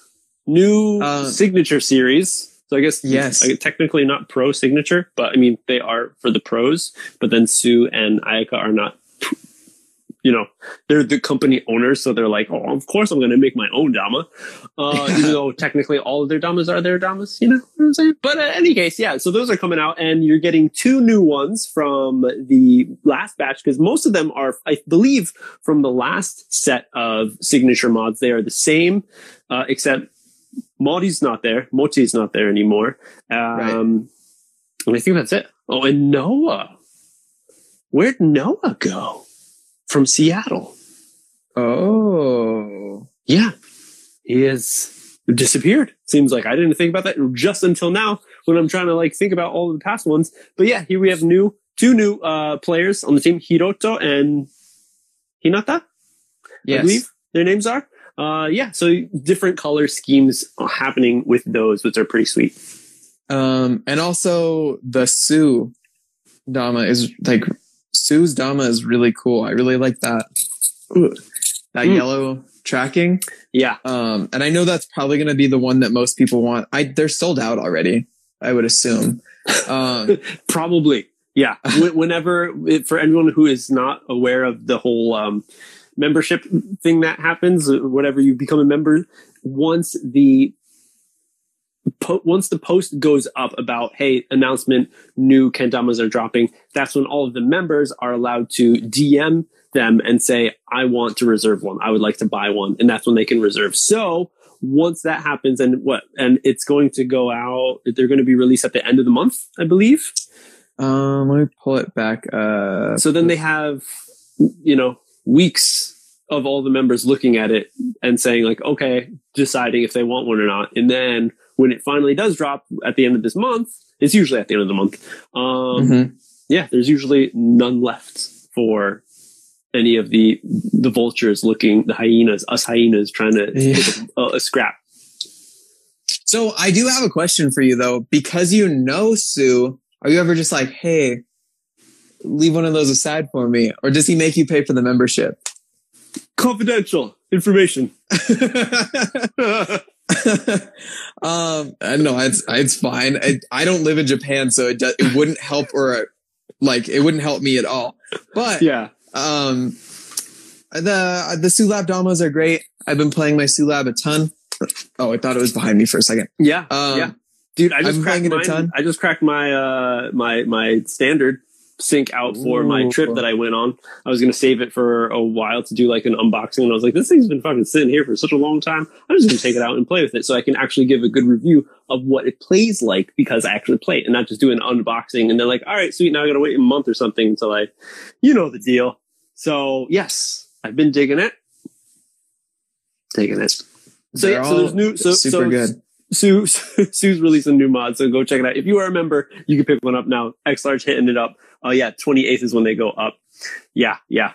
New Uh, signature series. So I guess Yes. I- technically not pro signature, but I mean they are for the pros. But then Sue and Ayaka are not. You know, they're the company owners, so they're like, "Oh, of course I'm going to make my own dama," uh, even though technically all of their damas are their damas. You know what I'm saying? But uh, any case, yeah. So those are coming out, and you're getting two new ones from the last batch because most of them are, I believe, from the last set of signature mods. They are the same, uh, except Modi's not there. Moti's not there anymore. Um, And I think that's it. Oh, and Noah. Where'd Noah go? From Seattle. Oh, Yeah. He has disappeared. Seems like I didn't think about that just until now when I'm trying to like think about all of the past ones. But yeah, here we have new two new uh players on the team, Hiroto and Hinata. I yes. believe their names are. Uh, yeah, so different color schemes happening with those, which are pretty sweet. Um, and also the Sue Dama is like Sue's Dama is really cool. I really like that. That Mm. yellow tracking. Yeah, Um, and I know that's probably going to be the one that most people want. I they're sold out already. I would assume. Um, probably. Yeah, whenever for anyone who is not aware of the whole um, membership thing that happens, whenever you become a member, once the po- once the post goes up about hey announcement new kendamas are dropping that's when all of the members are allowed to dm them and say i want to reserve one. I would like to buy one. And that's when they can reserve. So once that happens and what and it's going to go out they're going to be released at the end of the month i believe. Um, let me pull it back. Uh, so then they have you know weeks of all the members looking at it and saying like okay deciding if they want one or not. And then when it finally does drop at the end of this month it's usually at the end of the month um mhm. yeah there's usually none left for any of the the vultures looking the hyenas us hyenas trying to Yeah. take a, a scrap So I do have a question for you though, because you know Sue. Are you ever just like, hey, leave one of those aside for me, or does he make you pay for the membership? confidential information um, I know it's it's fine. I, I don't live in Japan, so it do, it wouldn't help or like it wouldn't help me at all. But yeah um, the the Sulab Damas are great. I've been playing my Sulab a ton. Oh, I thought it was behind me for a second. yeah Um, yeah dude i just cracked playing it a mine. ton. i just cracked my uh my my standard sync out for my Ooh. trip that i went on i was going to save it for a while to do like an unboxing and i was like this thing's been fucking sitting here for such a long time i'm just going to take it out and play with it so i can actually give a good review of what it plays like because i actually play it and not just do an unboxing and they're like all right sweet now i gotta wait a month or something until i you know the deal so yes i've been digging it digging it so They're yeah, so there's new so super so good. Sue Sue's releasing a new mod, so go check it out. If you are a member, you can pick one up now. X large hitting it up. Oh yeah, 28th is when they go up. Yeah, yeah.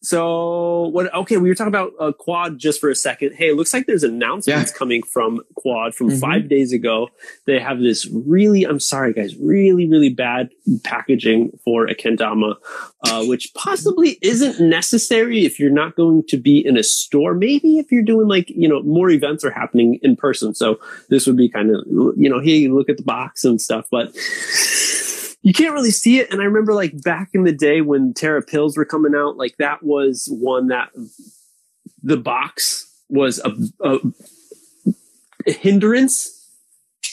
So what? Okay, we were talking about uh, Quad just for a second. Hey, it looks like there's announcements coming from Quad from Mhm. five days ago. They have this really, I'm sorry guys, really, really bad packaging for a kendama, uh, which possibly isn't necessary if you're not going to be in a store. Maybe if you're doing like you know more events are happening in person. So this would be kind of you know hey, look at the box and stuff, but you can't really see it. And I remember like back in the day when Terra pills were coming out, like that was one that the box was a, a, a hindrance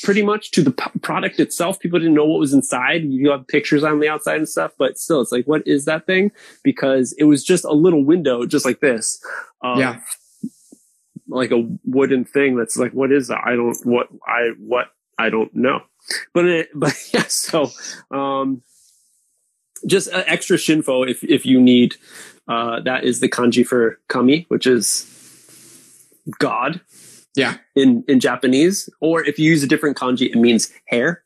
pretty much to the p- product itself. People didn't know what was inside. You have pictures on the outside and stuff, but still, it's like, what is that thing? Because it was just a little window, just like this. of Yeah. Like a wooden thing that's like, what is that? I don't, what, I, what, I don't know. But, it, but yeah, so, um, just uh, extra shinfo if, if you need, uh, that is the kanji for kami, which is God Yeah. in, in Japanese. Or if you use a different kanji, it means hair.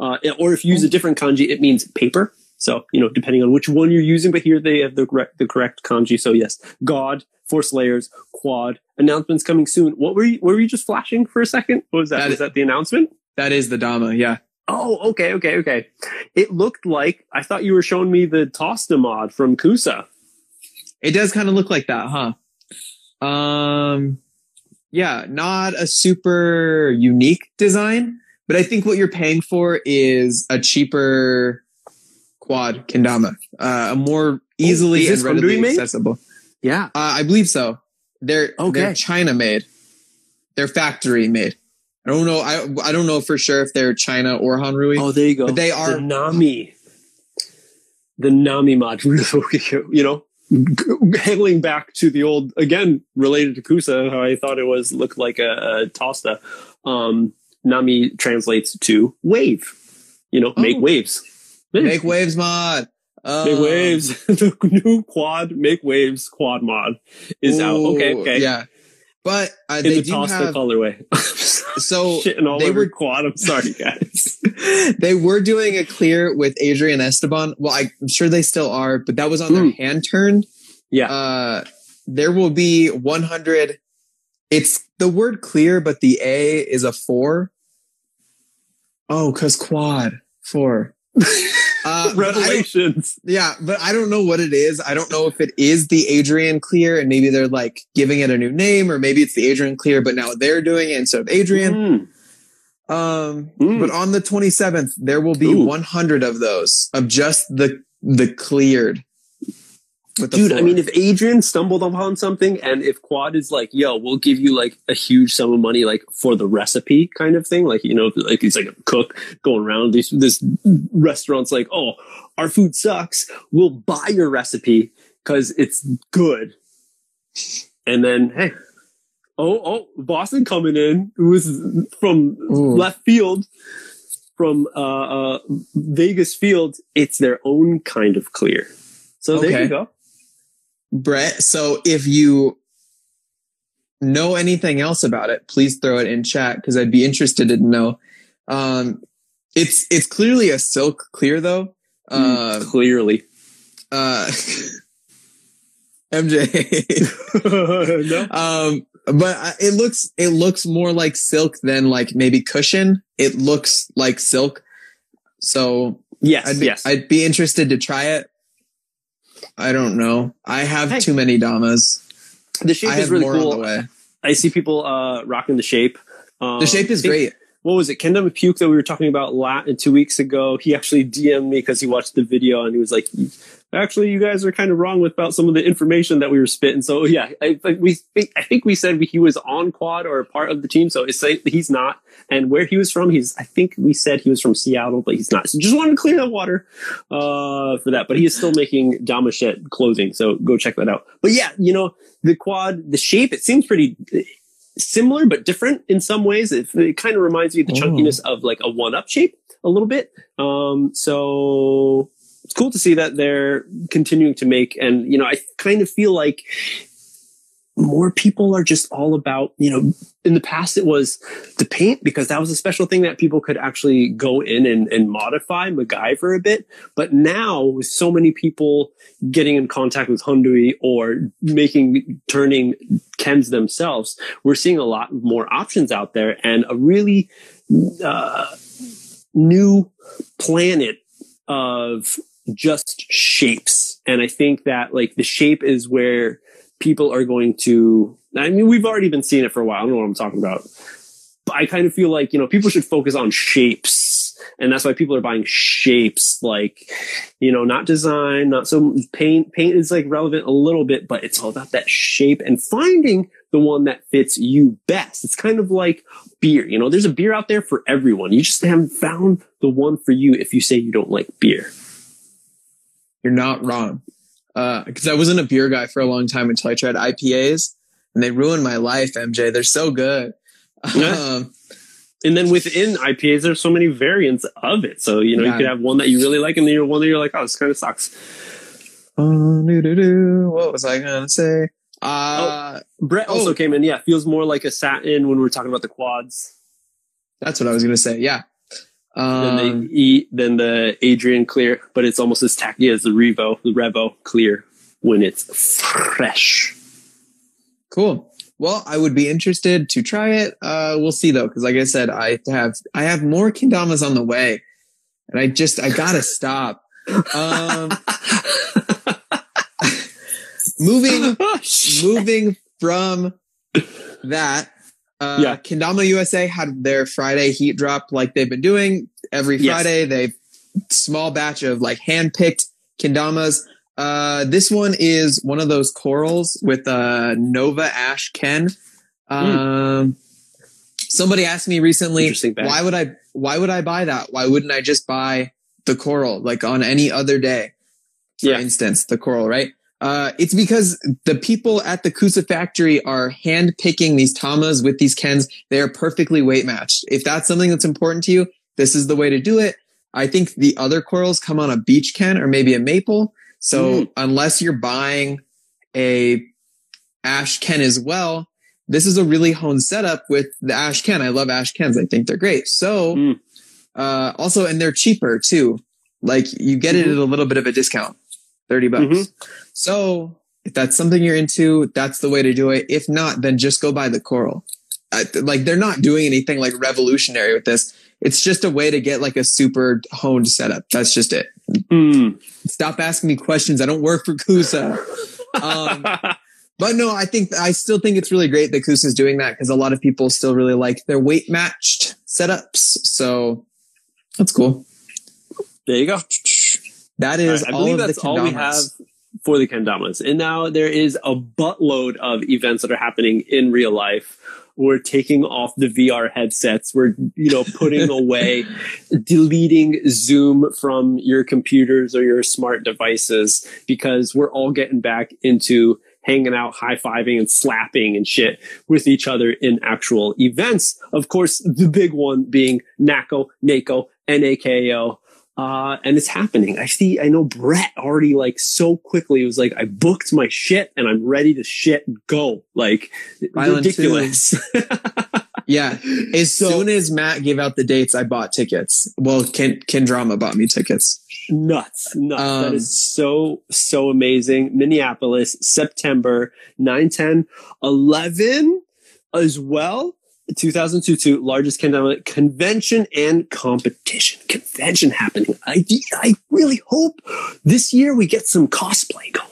Uh, or if you use a different kanji, it means paper. So, you know, depending on which one you're using, but here they have the correct, the correct kanji. So yes, God, Force Layers, Quad, announcements coming soon. What were you, were you just flashing for a second? What was that? That was that the announcement? That is the Dama. Yeah. Oh, okay, okay, okay. It looked like, I thought you were showing me the Tosta mod from Kusa. It does kind of look like that, huh? Um, yeah, not a super unique design, but I think what you're paying for is a cheaper quad kendama, uh, a more easily is this and readily made? accessible. Yeah. Uh, I believe so. They're Okay. they're China made. They're factory made. I don't know. I I don't know for sure if they're China or Hanrui. Oh, there you go. But they are- the Nami. The Nami mod, you know, g- hailing back to the old again related to Kusa, how I thought it was looked like a, a Tosta. Um, Nami translates to wave. You know, make Oh. waves. Make waves mod. Um, Make waves. the new quad make waves quad mod is out. Okay, okay. Yeah. But uh, they the do have colorway. so shitting all they over were quad. I'm sorry, guys. they were doing a clear with Adrian Esteban. Well, I'm sure they still are, but that was on Mm. their hand turn. Yeah. Uh, there will be 100. It's the word clear, but the A is a four. Oh, cause quad four. Uh, but Revelations. yeah, but I don't know what it is. I don't know if it is the Adrian Clear and maybe they're like giving it a new name or maybe it's the Adrian Clear, but now they're doing it instead of Adrian. Mm. Um, Mm. but on the 27th, there will be Ooh. 100 of those of just the, the cleared. Dude, I mean, if Adrian stumbled upon something and if Quad is like, yo, we'll give you like a huge sum of money, like for the recipe kind of thing, like, you know, like he's like a cook going around these, this restaurant's like, oh, our food sucks. We'll buy your recipe because it's good. And then, hey, oh, oh, Boston coming in, who was from Ooh. left field, from uh, uh, Vegas field. It's their own kind of clear. So there you go. Brett, so if you know anything else about it, please throw it in chat because I'd be interested to know. Um, it's it's clearly a silk clear though. Uh, Clearly. uh, MJ. no. um, but it looks it looks more like silk than like maybe cushion. It looks like silk. So Yes. I'd be, yes. I'd be interested to try it. I don't know. I have Hey. too many damas. the shape I is have really more on the cool. way. I see people uh, rocking the shape. Um, The shape is think- great. What was it? Kendall Puke that we were talking about la- two weeks ago. He actually DM'd me because he watched the video and he was like, "Actually, you guys are kind of wrong with about some of the information that we were spitting." So yeah, I, I- we think, I think we said he was on quad or a part of the team. So it's he's not. And where he was from, he's I think we said he was from Seattle, but he's not. So just wanted to clear the water uh, for that. But he is still making Damashet clothing, so go check that out. But yeah, you know the quad, the shape, it seems pretty similar but different in some ways. It, it kind of reminds me of the Oh. chunkiness of like a one-up shape a little bit. Um, so it's cool to see that they're continuing to make, and you know, I kind of feel like more people are just all about, you know, in the past it was the paint because that was a special thing that people could actually go in and, and modify MacGyver a bit. But now with so many people getting in contact with Hyundai or making, turning Kens themselves, we're seeing a lot more options out there and a really, uh, new planet of just shapes. And I think that like the shape is where people are going to, I mean, we've already been seeing it for a while. I don't know what I'm talking about. But I kind of feel like, you know, people should focus on shapes. And that's why people are buying shapes, like, you know, not design, not so paint. Paint is like relevant a little bit, but it's all about that shape and finding the one that fits you best. It's kind of like beer. You know, there's a beer out there for everyone. You just haven't found the one for you if you say you don't like beer. You're not wrong. Because I wasn't a beer guy for a long time until I tried IPAs, and they ruined my life. MJ, they're so good. Yeah. Um, And then within IPAs, there's so many variants of it. So, you know, Yeah. you could have one that you really like and then you're one that you're like, oh, this kind of sucks. uh, doo-doo-doo. what was I gonna say? Uh, Brett also Oh. came in. Yeah, feels more like a satin when we're talking about the quads that's what I was gonna say. Yeah. Um, the E than the Adrian clear, but it's almost as tacky as the Revo, the Revo clear when it's fresh. Cool. Well, I would be interested to try it. Uh, we'll see though, because like I said, I have I have more kendamas on the way, and I just I gotta stop. Um, moving moving from that, uh, Yeah. Kendama USA had their Friday heat drop like they've been doing every Yes. Friday. They've small batch of like hand picked kendamas. Uh, this one is one of those corals with a Nova Ash Ken. Um, somebody asked me recently, why would I, why would I buy that? Why wouldn't I just buy the coral like on any other day? For Yeah. instance, the coral, right? Uh, it's because the people at the Kusa factory are hand picking these tamas with these kens. They are perfectly weight matched. If that's something that's important to you, this is the way to do it. I think the other corals come on a beach ken or maybe a maple. So Mm. unless you're buying a ash ken as well, this is a really honed setup with the ash ken. I love ash kens. I think they're great. So, Mm. uh, also, and they're cheaper too. Like you get it Mhm. at a little bit of a discount, 30 bucks. Mhm. So if that's something you're into, that's the way to do it. If not, then just go buy the coral. I, like they're not doing anything like revolutionary with this. It's just a way to get like a super honed setup. That's just it. Hmm. Stop asking me questions. I don't work for Kusa. Um, but no, I think I still think it's really great that Kusa is doing that because a lot of people still really like their weight matched setups. So that's cool. there you go. That is I all believe that's all we have for the kendamas. And now there is a buttload of events that are happening in real life. We're taking off the VR headsets. We're, you know, putting away, deleting Zoom from your computers or your smart devices because we're all getting back into hanging out, high fiving and slapping and shit with each other in actual events. Of course, the big one being NAKO, NACO, NAKO. Uh, and it's happening. I see, I know Brett already like so quickly was like, I booked my shit and I'm ready to shit go. Like Island ridiculous. Yeah. As So- soon as Matt gave out the dates, I bought tickets. Well, Ken, Kendrama bought me tickets. nuts, nuts. that Um, is so, so amazing. Minneapolis, September 9, 10, 11 as well. 2022 largest convention and competition convention happening. I, I really hope this year we get some cosplay going.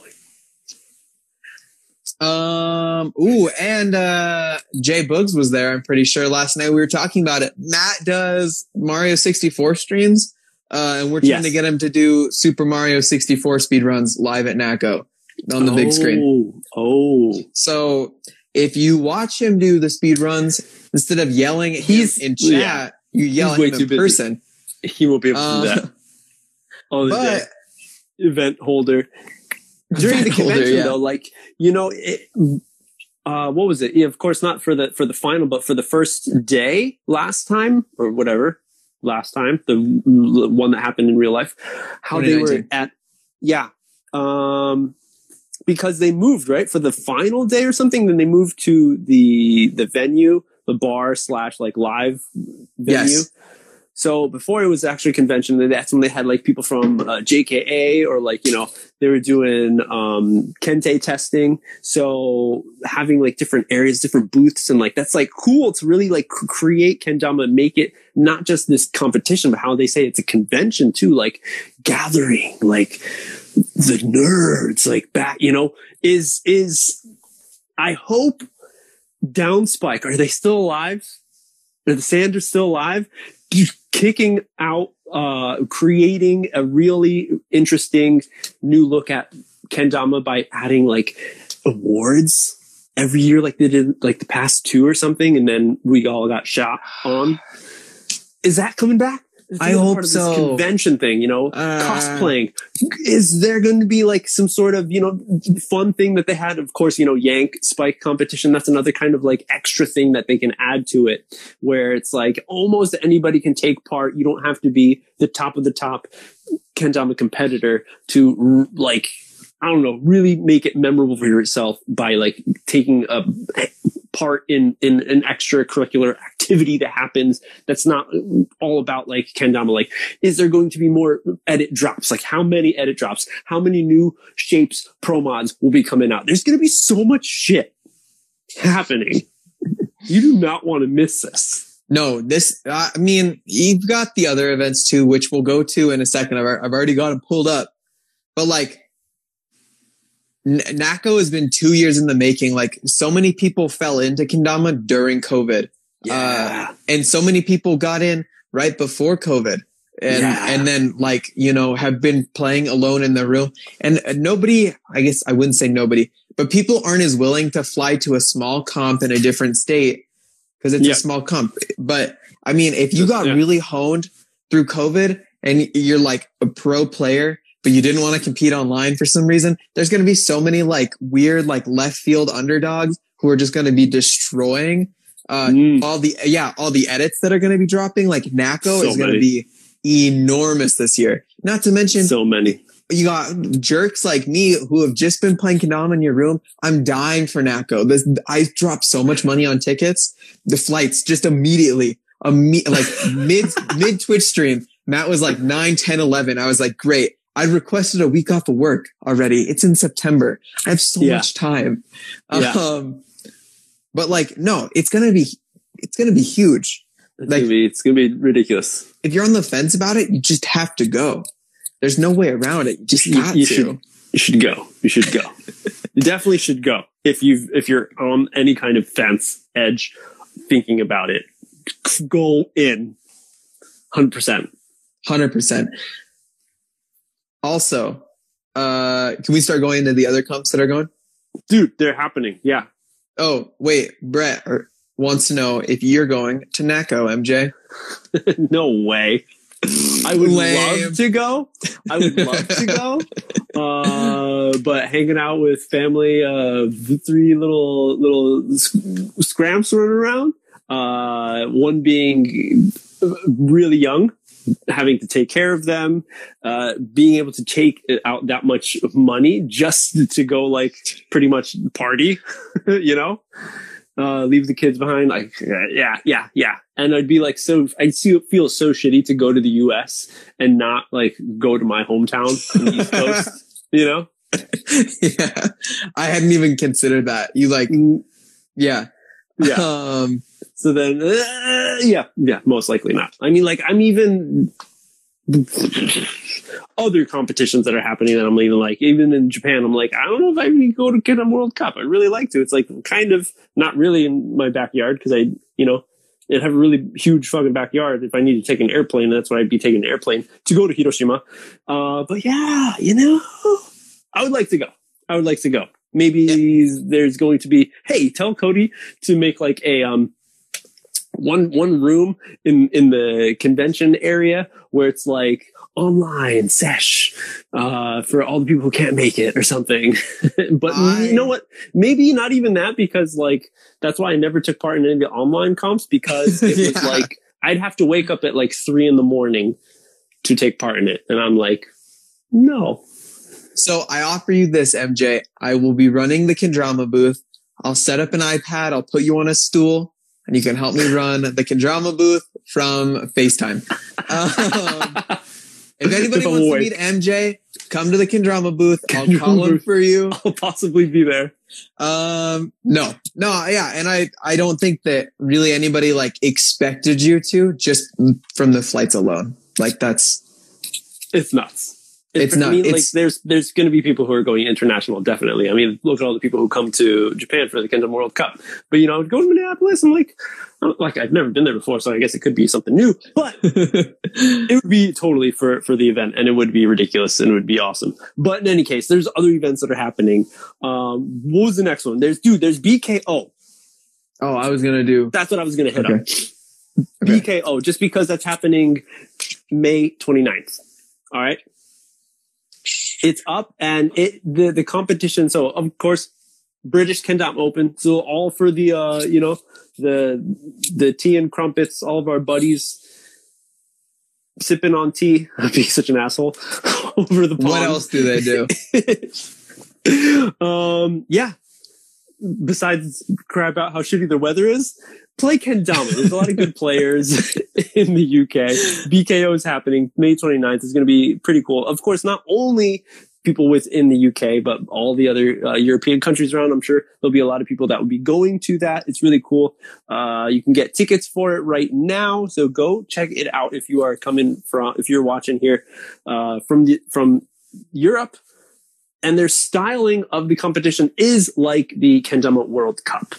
Um, ooh, and, uh, Jay Boogs was there. I'm pretty sure last night we were talking about it. Matt does Mario 64 streams. Uh, and we're trying Yes. to get him to do Super Mario 64 speed runs live at NAKO on the big screen. Oh, oh. So if you watch him do the speed runs, instead of yelling He's- in chat, yeah. you yell at him in busy. person. he won't be able to do Uh, that on the but event holder during the Event holder, convention yeah. though like you know it, uh what was it yeah, of course not for the for the final but for the first day last time or whatever last time the l- one that happened in real life how they were at yeah um because they moved right for the final day or something then they moved to the the venue the bar slash like live venue Yes. so before it was actually a convention, then that's when they had like people from uh, JKA or like you know they were doing um, kente testing. So having like different areas, different booths, and like that's like cool to really like create kendama and make it not just this competition, but how they say it's a convention too, like gathering, like the nerds, like back, you know, is is I hope Downspike are they still alive? Are the Sanders still alive? kicking out, uh, creating a really interesting new look at Kendama by adding like awards every year, like they did like the past two or something, and then we all got shot on. Is that coming back? I hope part of this so. Convention thing, you know, Uh, cosplaying. Is there going to be like some sort of you know fun thing that they had? Of course, you know, Yank Spike competition. That's another kind of like extra thing that they can add to it, where it's like almost anybody can take part. You don't have to be the top of the top kendama competitor to like I don't know, really make it memorable for yourself by like taking a part in in an extracurricular activity that happens that's not all about like kendama. Like is there going to be more edit drops? Like how many edit drops? How many new shapes pro mods will be coming out? There's going to be so much shit happening. You do not want to miss this. No, this, I mean, you've got the other events too, which we'll go to in a second. I've, I've already got them pulled up, but like, NAKO has been two years in the making. Like, so many people fell into Kendama during COVID. yeah and so many people got in right before COVID. And, Yeah. and then like, you know, have been playing alone in their room and uh, nobody, I guess I wouldn't say nobody, but people aren't as willing to fly to a small comp in a different state because it's Yeah. a small comp. But I mean, if you got Yeah. really honed through COVID and you're like a pro player, but you didn't want to compete online for some reason, there's going to be so many like weird, like left field underdogs who are just going to be destroying uh, Mm. all the yeah all the edits that are going to be dropping like NAKO So is going to be enormous this year. Not to mention so many. you got jerks like me who have just been playing Kendama in your room. I'm dying for NAKO. this i dropped so much money on tickets. The flights just immediately imme- like mid mid twitch stream matt was like 9 10 11 i was like great I requested a week off of work already. It's in September. I have so Yeah. much time. Yeah. Um, but like, no, it's gonna be, it's gonna be huge. it's, Like- gonna be, it's gonna be ridiculous If you're on the fence about it, you just have to go. There's no way around it. You just You- got you to. should. you should go you should go you definitely should go if you if you're on any kind of fence edge thinking about it go in 100% Hundred percent. Also, Uh, can we start going into the other comps that are going? Dude, they're happening. Yeah. Oh, wait, Brett wants to know if you're going to NAKO, MJ. no way. I would Lame. love to go. I would love to go. Uh, but hanging out with family, uh, the three little little sc- scramps running around. Uh, one being really young, having to take care of them, uh, being able to take out that much money just to go like pretty much party, you know, uh, leave the kids behind. Like, yeah, yeah, yeah. And I'd be like, so I'd see, feel so shitty to go to the U.S. and not like go to my hometown on the East Coast, you know? yeah, I hadn't even considered that. You like, yeah, Yeah. Um, So then, uh, yeah, yeah, most likely not. I mean, like, I'm even other competitions that are happening that I'm even like, even in Japan, I'm like, I don't know if I can go to Kendama World Cup. I'd really like to. It's like kind of not really in my backyard because I, you know, I'd have a really huge fucking backyard if I need to take an airplane. That's why I'd be taking an airplane to go to Hiroshima. Uh, but yeah, you know, I would like to go. I would like to go. Maybe there's going to be, hey, tell Cody to make like a, um, one one room in in the convention area where it's like online sesh uh for all the people who can't make it or something but I- you know what maybe not even that because like that's why i never took part in any of the online comps because it was like i'd have to wake up at like three in the morning to take part in it and i'm like no so I offer you this, MJ. I will be running the Kendrama booth. I'll set up an iPad. I'll put you on a stool and you can help me run the Kendrama booth from FaceTime. Um, if anybody wants to meet MJ, come to the Kendrama booth. I'll call him for you. i'll possibly be there Um, no, no, yeah, and I, I don't think that really anybody like expected you to just from the flights alone. Like that's It's nuts. It's I not- mean, like there's there's going to be people who are going international. Definitely. I mean, look at all the people who come to Japan for the Kendama World Cup. But you know, I would go to Minneapolis and like, I'm- like I've never been there before, so I guess it could be something new. But it would be totally for for the event, and it would be ridiculous, and it would be awesome. But in any case, there's other events that are happening. Um, what was the next one? There's dude. There's BKO. oh, I was gonna do. That's what I was going to hit Okay. up. BKO, just because that's happening May 29th. All right. It's up and it the the competition. So of course, British Kendama Open. So all for the uh, you know, the the tea and crumpets, all of our buddies sipping on tea. I'm being such an asshole over the pond. What else do they do? um, yeah. Besides cry about how shitty the weather is, play Kendama. There's a lot of good players in the UK. BKO is happening May 29th. It's going to be pretty cool. Of course, not only people within the UK, but all the other uh, European countries around. I'm sure there'll be a lot of people that will be going to that. It's really cool. Uh, you can get tickets for it right now. So go check it out if you are coming from, if you're watching here, uh, from the, from Europe and their styling of the competition is like the Kendama World Cup.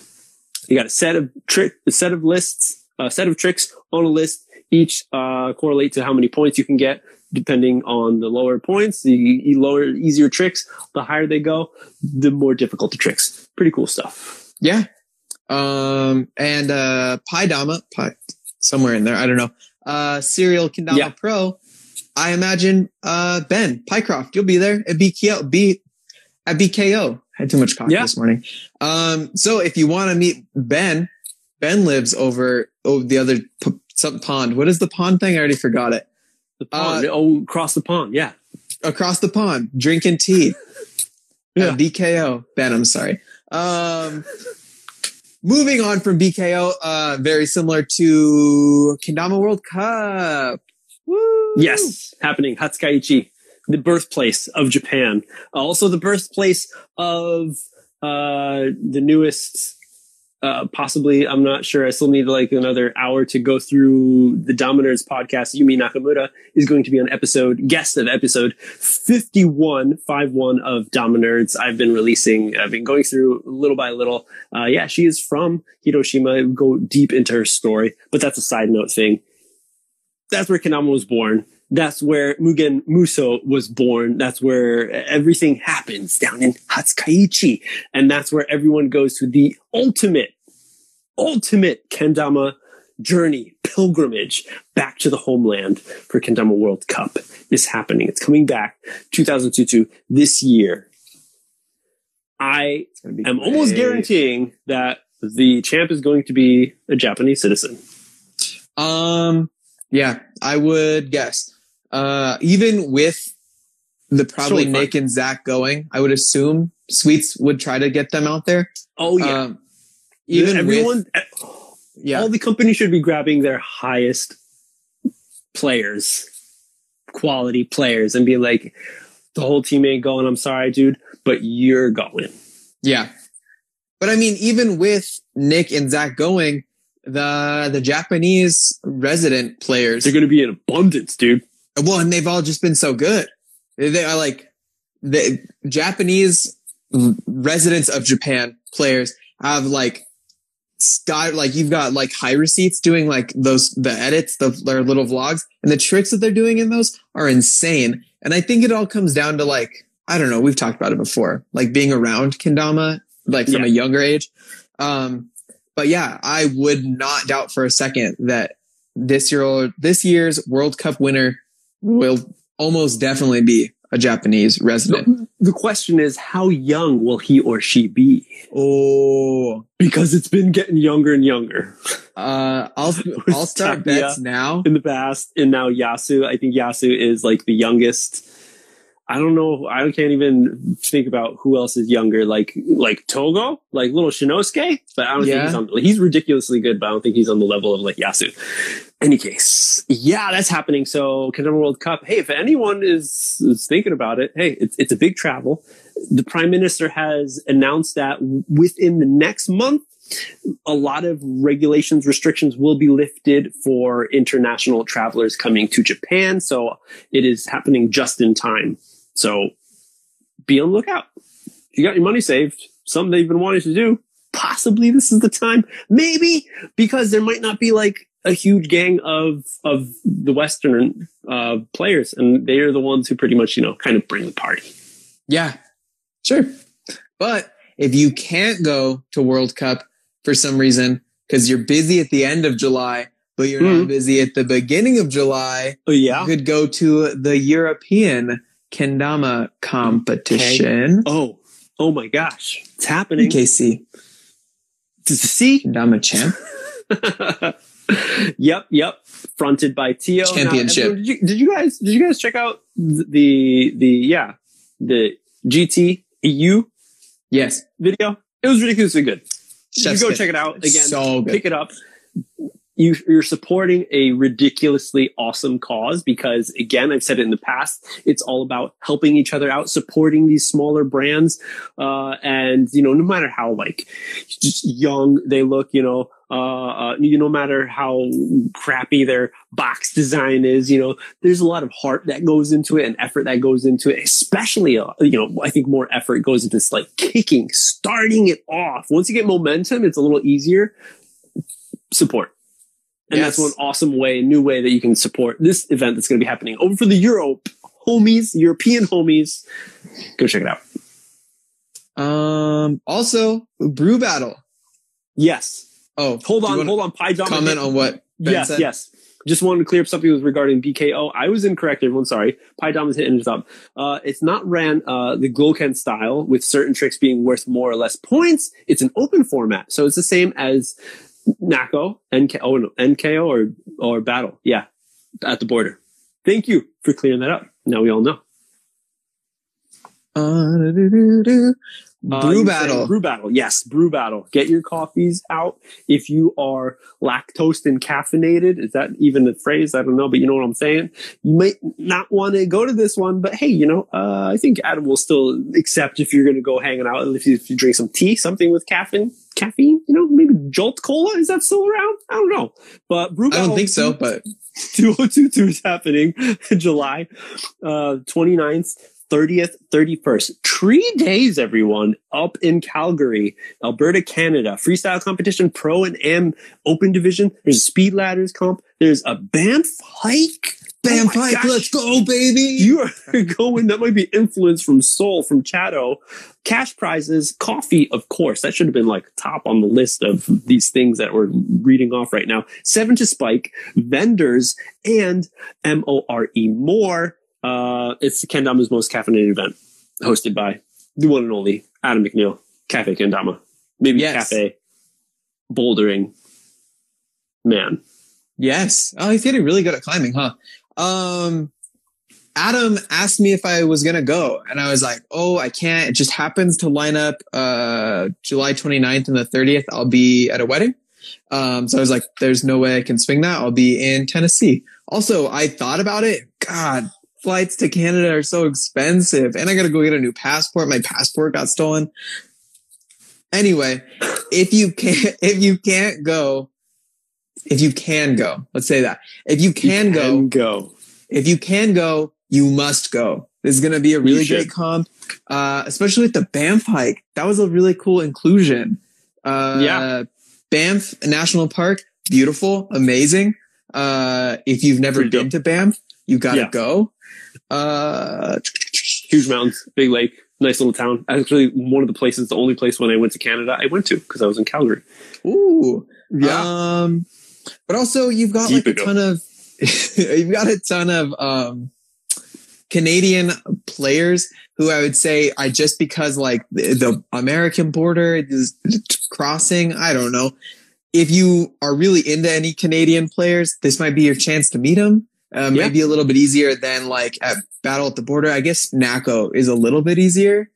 You got a set of trick, a set of lists, a set of tricks on a list. Each uh, correlate to how many points you can get, depending on the lower points. The lower, easier tricks, the higher they go, the more difficult the tricks. Pretty cool stuff. Yeah. Um, and uh, Pi Dama, Pi, somewhere in there, I don't know. Uh, Serial Kendama Yeah. Pro. I imagine uh Ben Pycroft, you'll be there at BKO. B at BKO. Had too much coffee Yeah. this morning. Um, so if you want to meet Ben, Ben lives over over the other p- some pond. What is the pond thing? I already forgot it. The pond, Uh, oh, across the pond, yeah. Across the pond, drinking tea. Yeah. At BKO. Ben, I'm sorry. Um, moving on from BKO, uh, very similar to Kendama World Cup. Woo! Yes, happening Hatsukaichi, the birthplace of Japan. Also, the birthplace of uh, the newest. Uh, possibly, I'm not sure. I still need like another hour to go through the Dominerds podcast. Yumi Nakamura is going to be on episode guest of episode 51, 51 of Dominerds. I've been releasing. I've been going through little by little. Uh, yeah, she is from Hiroshima. Go deep into her story, but that's a side note thing that's where Kendama was born. That's where Mugen Muso was born. That's where everything happens down in Hatsukaichi. And that's where everyone goes to the ultimate, ultimate Kendama journey, pilgrimage back to the homeland for Kendama World Cup is happening. It's coming back 2022 this year. I It's gonna be am almost guaranteeing that the champ is going to be a Japanese citizen. Um, yeah, I would guess. Uh, even with the probably fine. Nick and Zach going, I would assume Sweets would try to get them out there. Oh yeah. Um, even everyone, with, yeah, all the companies should be grabbing their highest players, quality players, and be like, the whole team ain't going. I'm sorry, dude, but you're going. yeah. But I mean, even with Nick and Zach going, the the Japanese resident players, They're going to be in abundance, dude. Well, and they've all just been so good. They are like the Japanese residents of Japan players have like sky like you've got like high receipts doing like those the edits the their little vlogs and the tricks that they're doing in those are insane and i think it all comes down to like i don't know we've talked about it before like being around kendama like from Yeah. a younger age um but yeah i would not doubt for a second that this year old this year's world cup winner will almost definitely be a japanese resident The question is, how young will he or she be? oh Because it's been getting younger and younger uh i'll i'll start Tapia. bets now in the past. And now Yasu, I think Yasu is like the youngest. I don't know. I can't even think about who else is younger. Like like Togo, like little Shinosuke, but I don't Yeah. think he's on. He's ridiculously good, but I don't think he's on the level of like Yasu. Any case, yeah, that's happening. So Kendama World Cup. Hey, if anyone is, is thinking about it, hey, it's it's a big travel. The prime minister has announced that within the next month, a lot of regulations, restrictions will be lifted for international travelers coming to Japan. So it is happening just in time. So be on the lookout. If you got your money saved, something that you've been wanting to do, possibly this is the time. Maybe because there might not be like a huge gang of of the Western uh, players, and they are the ones who pretty much you know kind of bring the party. Yeah, sure. But if you can't go to World Cup for some reason because you're busy at the end of July, but you're not Mhm. busy at the beginning of July, Oh yeah. you could go to the European Kendama competition. Oh oh my gosh, it's happening. KC To see Kendama champ. yep, yep. Fronted by Tio. Championship. everyone, did, you, did you guys did you guys check out the the yeah the GT EU Yes. video? It was ridiculously good. You go check it out again. So good. Pick it up. You, you're supporting a ridiculously awesome cause because, again, I've said it in the past. It's all about helping each other out, supporting these smaller brands, uh, and you know, no matter how like young they look, you know, uh, uh, you no matter how crappy their box design is, you know, there's a lot of heart that goes into it and effort that goes into it. Especially, uh, you know, I think more effort goes into this like kicking, starting it off. Once you get momentum, it's a little easier. Support. And that's Yes. one awesome way, new way that you can support this event that's going to be happening over for the Europe homies, European homies. Go check it out. Um. Also, Brew Battle. Yes. Oh, Hold on, hold on. Pie Dom. Comment on what Ben yes, said? yes. Just wanted to clear up something with regarding BKO. I was incorrect, everyone. Sorry. Pi Dom is hitting us up. Uh, it's not ran uh, the Gloken style with certain tricks being worth more or less points. It's an open format, so it's the same as NAKO, NK, oh, NKO, or or Battle. Yeah, at the border. Thank you for clearing that up. Now we all know. Uh, do-do-do-do. Uh, Brew you Battle. Brew battle. Yes, brew battle. Get your coffees out. If you are lactose and caffeinated, is that even a phrase? I don't know, but you know what I'm saying. You might not want to go to this one, but hey, you know, uh, I think Adam will still accept if you're going to go hanging out. If you, if you drink some tea, something with caffeine, caffeine, you know, maybe Jolt Cola. Is that still around? I don't know. But brew I don't think so, but 2022 is happening July uh, 29th, 30th, 31st. Three days, everyone, up in Calgary, Alberta, Canada. Freestyle competition, pro and am open division. There's a speed ladders comp. There's a Banff hike Bam oh Pike, gosh. let's go, baby. You are going. That might be influence from Sol, from Chatto. Cash prizes, coffee, of course. That should have been like top on the list of these things that we're reading off right now. Seven to Spike, vendors, and M O R E more. Uh, it's the Kendama's most caffeinated event, hosted by the one and only Adam McNeil, Cafe Kendama, maybe Yes. Cafe Bouldering Man. Yes. Oh, he's getting really good at climbing, huh? Um, Adam asked me if I was gonna go, and I was like, "Oh, I can't. It just happens to line up uh, July 29th and the 30th. I'll be at a wedding." Um, so I was like, "There's no way I can swing that. I'll be in Tennessee." Also, I thought about it. God, flights to Canada are so expensive, and I gotta go get a new passport. My passport got stolen. Anyway, if you can't, if you can't go, if you can go, let's say that. If you can go, And go. if you can go, you must go. This is going to be a really great comp, uh, especially with the Banff hike. That was a really cool inclusion. Uh, Yeah. Banff National Park, beautiful, amazing. Uh, if you've never Pretty been dope. to Banff, you got to Yeah. go. Uh, huge mountains, big lake, nice little town. Actually, one of the places, the only place when I went to Canada, I went to because I was in Calgary. ooh, Um, but also you've got Deep like a ago. ton of you've got a ton of um Canadian players who I would say I just because like the, the American border is crossing, I don't know. If you are really into any Canadian players, this might be your chance to meet them. Uh, Yeah. Might be a little bit easier than like at Battle at the Border. I guess NAKO is a little bit easier.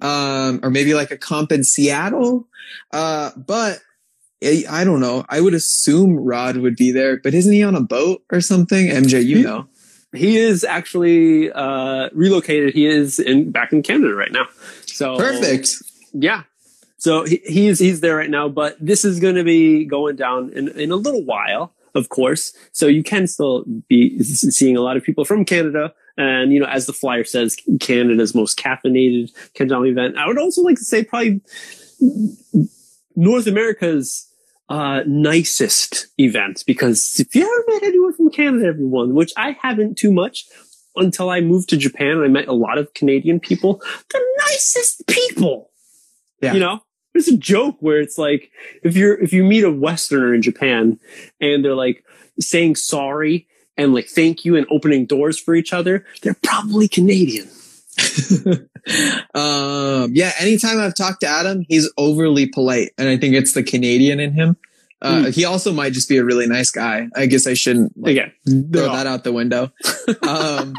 Um, or maybe like a comp in Seattle. Uh, but I I don't know. I would assume Rod would be there, but isn't he on a boat or something? MJ, you know. He is actually uh, relocated. He is in back in Canada right now. So Perfect. Yeah. So he, he's he's there right now, but this is going to be going down in, in a little while, of course. So you can still be seeing a lot of people from Canada. And, you know, as the flyer says, Canada's most caffeinated Kendama event. I would also like to say probably North America's uh, nicest event because if you ever met anyone from Canada, everyone, which I haven't too much until I moved to Japan and I met a lot of Canadian people, the nicest people. Yeah. You know, there's a joke where it's like if you're if you meet a Westerner in Japan and they're like saying sorry and like thank you and opening doors for each other, they're probably Canadian. um, yeah, anytime I've talked to Adam, he's overly polite, and I think it's the Canadian in him. Uh, Hmm. He also might just be a really nice guy. I guess I shouldn't like, Again, throw all- that out the window. um,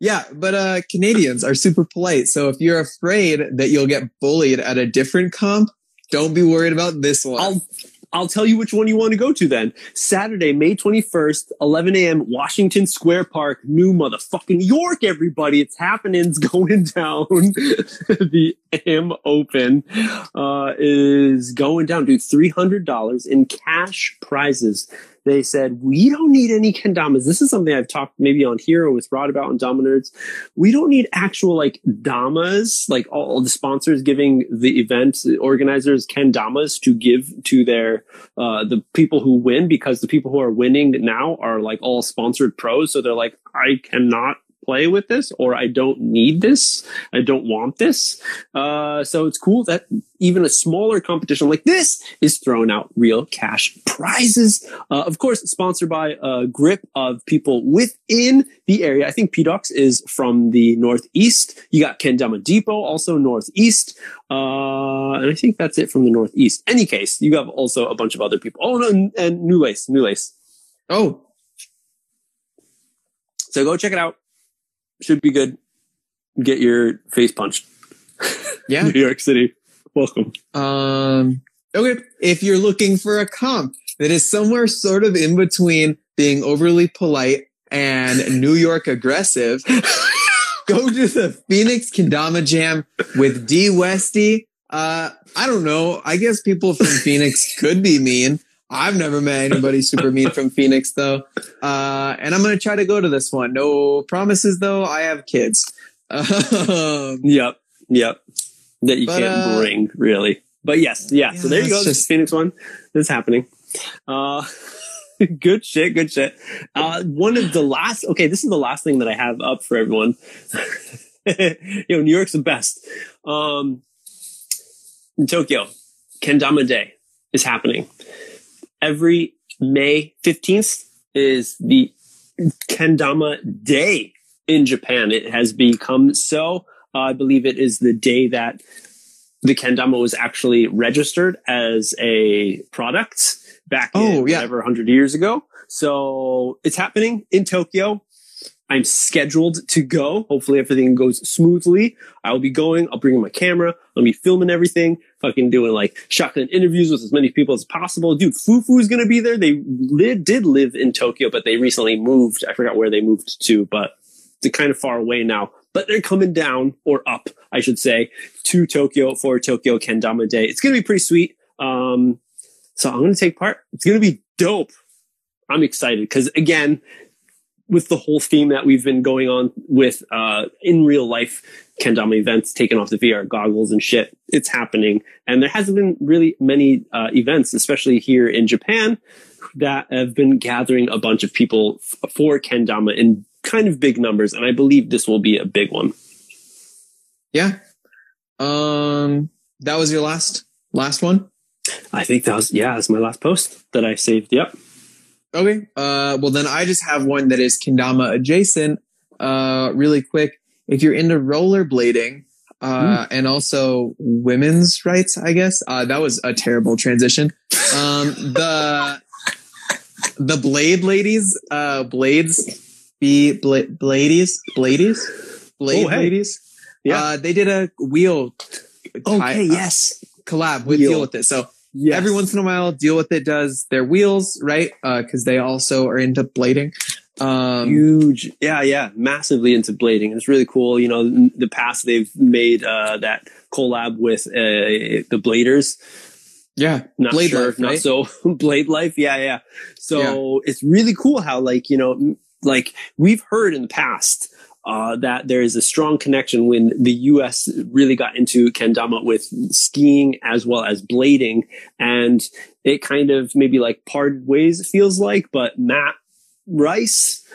yeah, but uh, Canadians are super polite. So if you're afraid that you'll get bullied at a different comp, don't be worried about this one. I'll I'll tell you which one you want to go to then. Saturday, May 21st, 11 a.m., Washington Square Park, New Motherfucking York, everybody. It's happening. It's going down. the AM Open uh, is going down, dude. $300 in cash prizes. They said, we don't need any kendamas. This is something I've talked maybe on here with Rod about on Dominerds. We don't need actual like damas, like all the sponsors giving the event organizers kendamas to give to their uh, the people who win because the people who are winning now are like all sponsored pros. So they're like, I cannot play with this or I don't need this. I don't want this. Uh, so it's cool that even a smaller competition like this is throwing out real cash prizes. Uh, of course, sponsored by a grip of people within the area. I think PDocs is from the Northeast. You got Kendama Depot, also Northeast. Uh, and I think that's it from the Northeast. Any case, you have also a bunch of other people. Oh, no, and, and New Lace, New Lace. oh, So go check it out. Should be good. Get your face punched. yeah. New York City. Welcome. Um, okay. If you're looking for a comp that is somewhere sort of in between being overly polite and New York aggressive, go to the Phoenix Kendama Jam with D Westy. Uh, I don't know. I guess people from Phoenix could be mean. I've never met anybody super mean from Phoenix though. Uh, and I'm going to try to go to this one. No promises though. I have kids. Um, Yep. Yep. That you But, can't uh, bring, really. But yes, yeah. so there you go. it's This just- Phoenix one. This is happening. Uh, good shit. Good shit. Uh, one of the last. Okay, this is the last thing that I have up for everyone. you know, New York's the best. Um, in Tokyo, Kendama Day is happening. Every May 15th is the Kendama Day in Japan. It has become so. Uh, I believe it is the day that the kendama was actually registered as a product back Oh, in yeah. whatever 100 years ago. So it's happening in Tokyo. I'm scheduled to go. Hopefully everything goes smoothly. I will be going. I'll bring my camera. I'll be filming everything. Fucking doing like shotgun interviews with as many people as possible. Dude, Fufu is going to be there. They li- did live in Tokyo, but they recently moved. I forgot where they moved to, but they're kind of far away now. But they're coming down or up, I should say, to Tokyo for Tokyo Kendama Day. It's going to be pretty sweet. Um, so I'm going to take part. It's going to be dope. I'm excited because again, with the whole theme that we've been going on with uh, in real life kendama events, taking off the VR goggles and shit, it's happening. And there hasn't been really many uh, events, especially here in Japan, that have been gathering a bunch of people f- for kendama in kind of big numbers. And I believe this will be a big one. Yeah. Um, that was your last last one. I think that was yeah, that's my last post that I saved. Yep. Okay. Uh, well then I just have one that is kendama adjacent. Uh, really quick. If you're into rollerblading, uh, and also women's rights, I guess. Uh, that was a terrible transition. Um, the the blade ladies, uh, blades, be bla- bladies, bladies, blade Oh, hey. ladies. Yeah. Uh, they did a wheel. Okay. ti- uh, yes. collab with Wheel. deal with it. So Yes. every once in a while, deal with it does their wheels, right? Uh, cause they also are into blading. Um, huge yeah yeah massively into blading it's really cool you know the past they've made uh that collab with uh the bladers yeah. not Blade sure Life, not right? so blade life yeah yeah so it's really cool how like you know like we've heard in the past uh, that there is a strong connection when the U.S. really got into kendama with skiing as well as blading, and it kind of maybe like parted ways. It feels like, but Matt Rice,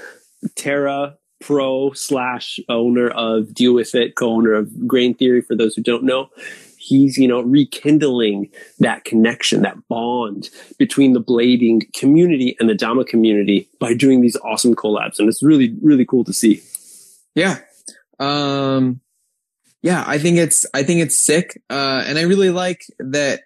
Terra Pro slash owner of Deal With It, co-owner of Grain Theory. For those who don't know, he's you know rekindling that connection, that bond between the blading community and the Dama community by doing these awesome collabs, and it's really really cool to see. Yeah. Um, yeah, I think it's, I think it's sick. Uh, and I really like that.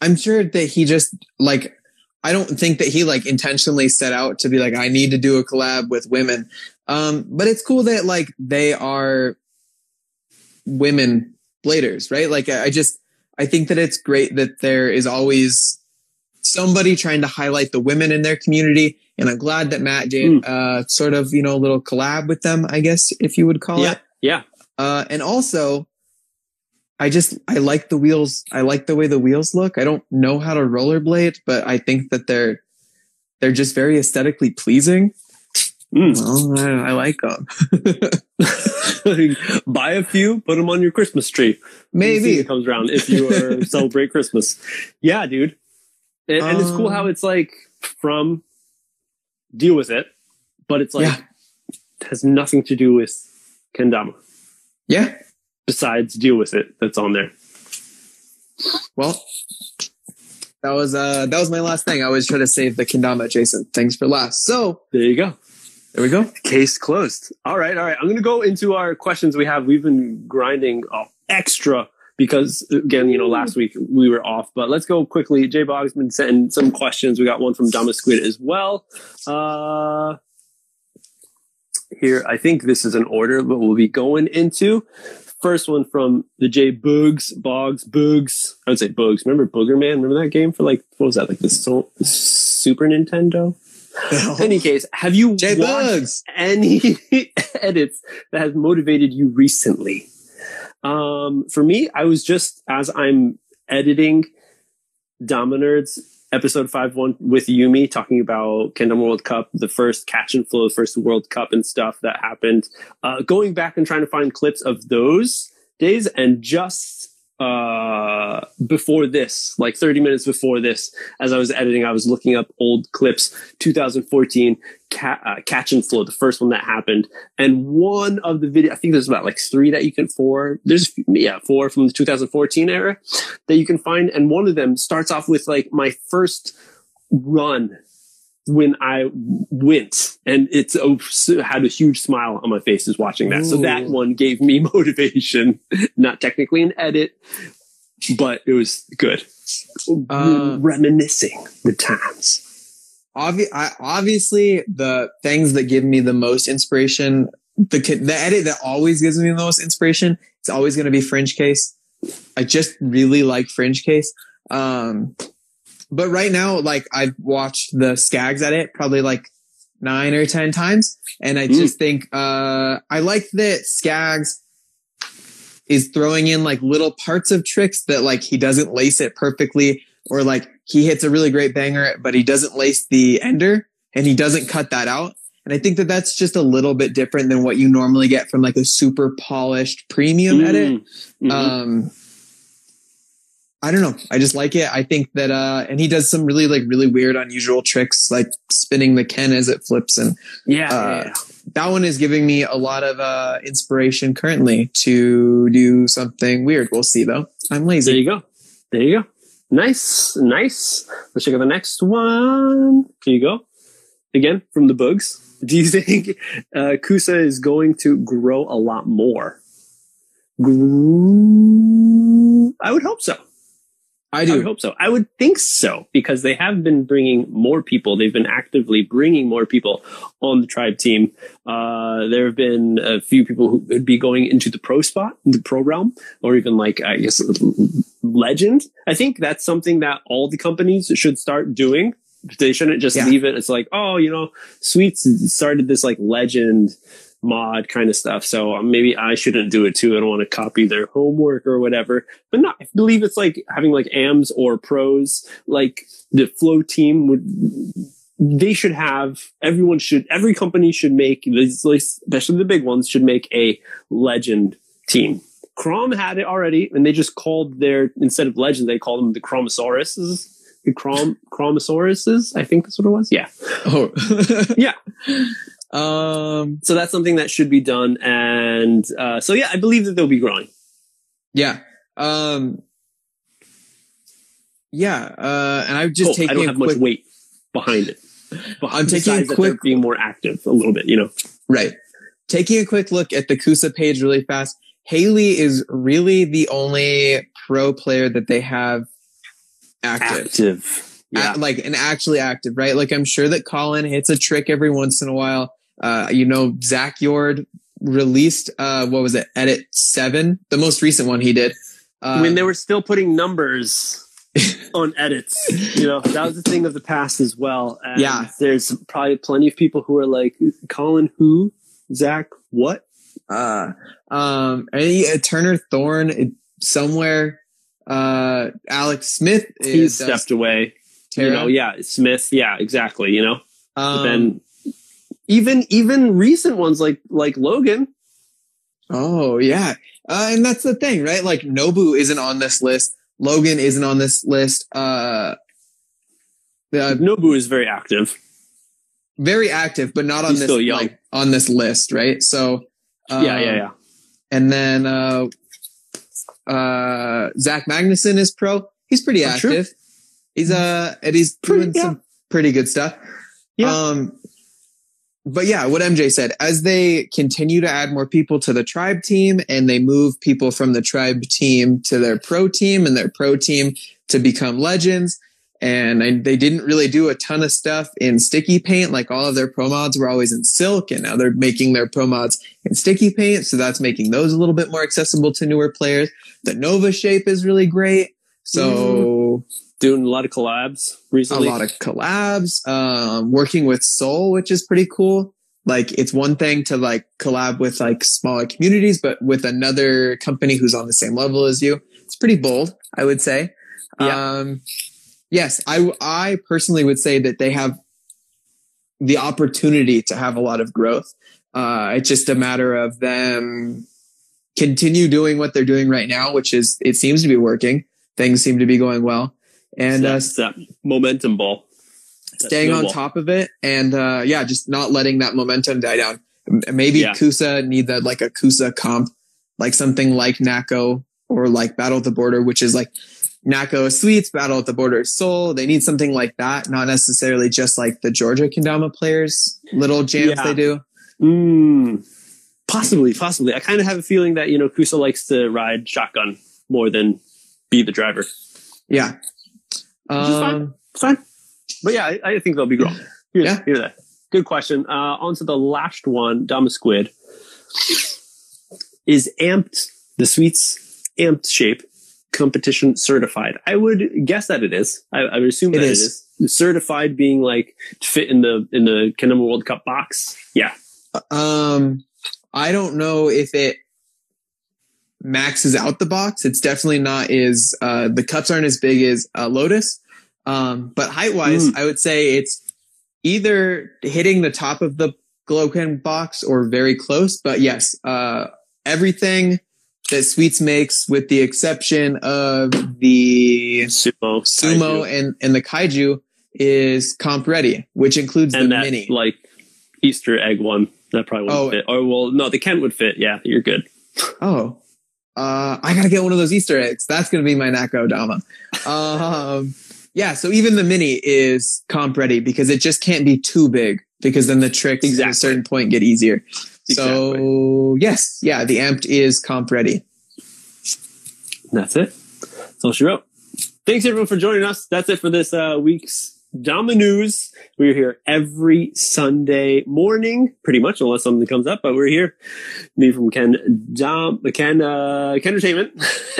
I'm sure that he just like, I don't think that he like intentionally set out to be like, I need to do a collab with women. Um, but it's cool that like they are women bladers, right? Like I just, I think that it's great that there is always somebody trying to highlight the women in their community. And I'm glad that Matt did, uh, sort of, you know, a little collab with them, I guess, if you would call Yeah, it. yeah, Uh, and also, I just I like the wheels. I like the way the wheels look. I don't know how to rollerblade, but I think that they're they're just very aesthetically pleasing. Mm. Well, I, I like them. Buy a few, put them on your Christmas tree. Maybe. season comes around if you are celebrate Christmas. Yeah, dude. And, and it's cool Um, how it's like from deal with it, but it's like Yeah. it has nothing to do with kendama Yeah. besides deal with it that's on there. Well, that was uh that was my last thing. I always try to save the kendama adjacent things for last. So There you go. there we go. Case closed. All right, all right. I'm going to go into our questions we have. We've been grinding uh, extra because, again, you know, last week we were off, but let's go quickly. J Bog's been sending some questions. We got one from Dama Squid as well. Uh, here, I think this is an order, but we'll be going into. First one from the J Boogs, Boggs, Boogs. I would say Boogs. Remember Booger Man? Remember that game for like, what was that? Like the so- Super Nintendo? any case, have you J watched any edits that has motivated you recently? Um, for me, I was just as I'm editing Dominerds episode five one with Yumi talking about Kendama World Cup, the first catch and flow, first World Cup and stuff that happened. Uh, going back and trying to find clips of those days and just uh, before this, like 30 minutes before this, as I was editing, I was looking up old clips, 2014 ca- uh, catch and flow, the first one that happened. And one of the video, I think there's about like three that you can, four, there's, yeah, four from the 2014 era that you can find. And one of them starts off with like my first run when I went, and it's oh, had a huge smile on my face as watching that. Ooh. So that one gave me motivation. Not technically an edit, but it was good. Uh, Reminiscing the times. Obvi- I, obviously, the things that give me the most inspiration, the the edit that always gives me the most inspiration, it's always going to be Fringe Case. I just really like Fringe Case. Um, but right now, like I've watched the Skags at it probably like nine or 10 times. And I mm. just think, uh, I like that Skags is throwing in like little parts of tricks that like he doesn't lace it perfectly or like he hits a really great banger, but he doesn't lace the ender and he doesn't cut that out. And I think that that's just a little bit different than what you normally get from like a super polished premium mm. edit. Mm-hmm. Um, I don't know. I just like it. I think that, uh, and he does some really like really weird, unusual tricks, like spinning the Ken as it flips. And yeah, uh, yeah. that one is giving me a lot of, uh, inspiration currently to do something weird. We'll see though. I'm lazy. There you go. There you go. Nice. Nice. Let's check out the next one. Here you go. Again, from the bugs. Do you think, uh, Kusa is going to grow a lot more? I would hope so. I do I hope so. I would think so because they have been bringing more people. They've been actively bringing more people on the tribe team. Uh, there have been a few people who would be going into the pro spot, the pro realm, or even like I guess legend. I think that's something that all the companies should start doing. They shouldn't just yeah. leave it. It's like, oh, you know, Sweets started this like legend mod kind of stuff. So um, maybe I shouldn't do it too. I don't want to copy their homework or whatever. But not, I believe it's like having like AMs or pros, like the flow team would, they should have, everyone should, every company should make, especially the big ones, should make a legend team. Krom had it already, and they just called their, instead of legend, they called them the Chromosauruses the Krom Chromosauruses. I think that's what it was. Yeah. Oh, yeah. Um, so that's something that should be done. And, uh, so yeah, I believe that they'll be growing. Yeah. Um, yeah. Uh, and I've just oh, taken I don't have quick, much weight behind it. I'm taking a quick being more active a little bit, you know? Right. Taking a quick look at the Kusa page really fast. Haley is really the only pro player that they have active. Active. Yeah. like and actually active, right? Like I'm sure that Colin hits a trick every once in a while. Uh, you know, Zach Yord released, uh, what was it? Edit seven, the most recent one he did. Uh, when they were still putting numbers on edits, you know, that was the thing of the past as well. And yeah. There's probably plenty of people who are like, Colin, who? Zach, what? Uh, um, uh, Turner Thorn somewhere, uh, Alex Smith. He stepped away. Tara. You know, yeah, Smith. Yeah, exactly. You know, um, then even even recent ones like like Logan. Oh yeah, uh, and that's the thing, right? Like Nobu isn't on this list. Logan isn't on this list. Uh, uh Nobu is very active, very active, but not on He's this like on this list, right? So um, yeah, yeah, yeah. And then uh, uh, Zach Magnuson is pro. He's pretty oh, active. He's uh, and he's doing yeah. some pretty good stuff. Yeah. Um, but yeah, what MJ said, as they continue to add more people to the tribe team and they move people from the tribe team to their pro team and their pro team to become legends. And I, they didn't really do a ton of stuff in sticky paint. Like all of their pro mods were always in silk and now they're making their pro mods in sticky paint. So that's making those a little bit more accessible to newer players. The Nova shape is really great. So mm doing a lot of collabs recently. A lot of collabs. Um, working with Sol, which is pretty cool. Like it's one thing to like collab with like smaller communities, but with another company who's on the same level as you, it's pretty bold, I would say. Yeah. Um, yes, I, I personally would say that they have the opportunity to have a lot of growth. Uh, it's just a matter of them continue doing what they're doing right now, which is it seems to be working. Things seem to be going well, and uh, that's that momentum ball. That staying on top of it, and uh, yeah, just not letting that momentum die down. Maybe Yeah. Kusa need that like a Kusa comp, like something like NAKO or like Battle at the Border, which is like NAKO Sweets, Battle at the Border is Sol. They need something like that, not necessarily just like the Georgia Kendama players, little jams Yeah. they do. Mm, possibly, possibly. I kind of have a feeling that you know Kusa likes to ride shotgun more than be the driver. Yeah. Is fine. Um, It's fine. But yeah, I, I think they'll be growing. Here's, Yeah. here's that. Good question. Uh, on to the last one. Dama Squid. Is amped the sweets amped shape competition certified? I would guess that it is. I, I would assume It that is. it is. Certified being like to fit in the in the Kendama World Cup box. Yeah. Um, I don't know if it maxes out the box. It's definitely not as uh, the cups aren't as big as uh, Lotus. Um, but height wise, Mm. I would say it's either hitting the top of the Gloken box or very close. But yes, uh, everything that Sweets makes, with the exception of the Sumo. Sumo Kaiju. and and the Kaiju, is comp ready, which includes and the that mini. like Easter egg one. That probably wouldn't Oh. fit. Oh well, no, the Kent would fit. Yeah, you're good. Oh, uh, I gotta get one of those Easter eggs. That's gonna be my NAKO Dama. Um, yeah, so even the mini is comp ready because it just can't be too big because then the tricks at a certain point get easier. So yes, yeah, the amped is comp ready. That's it. That's all she wrote. Thanks everyone for joining us. That's it for this uh, week's Dama News. We're here every Sunday morning, pretty much, unless something comes up. But we're here. Me from Ken Dom, Ken uh, Kendertainment,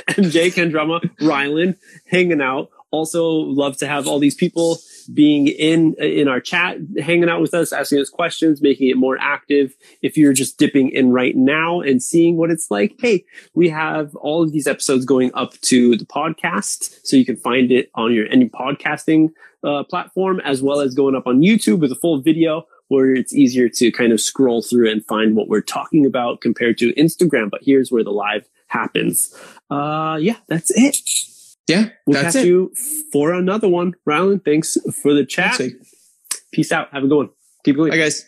and Jay Kendrama, Rylan, hanging out. Also, love to have all these people being in in our chat, hanging out with us, asking us questions, making it more active. If you're just dipping in right now and seeing what it's like, hey, we have all of these episodes going up to the podcast, so you can find it on your any podcasting uh, platform, as well as going up on YouTube with a full video where it's easier to kind of scroll through and find what we're talking about compared to Instagram. But here's where the live happens. Uh, yeah, that's it. Yeah, We'll that's catch it. you for another one. Rylan, thanks for the chat. Peace out. Have a good one. Keep going. Bye, guys.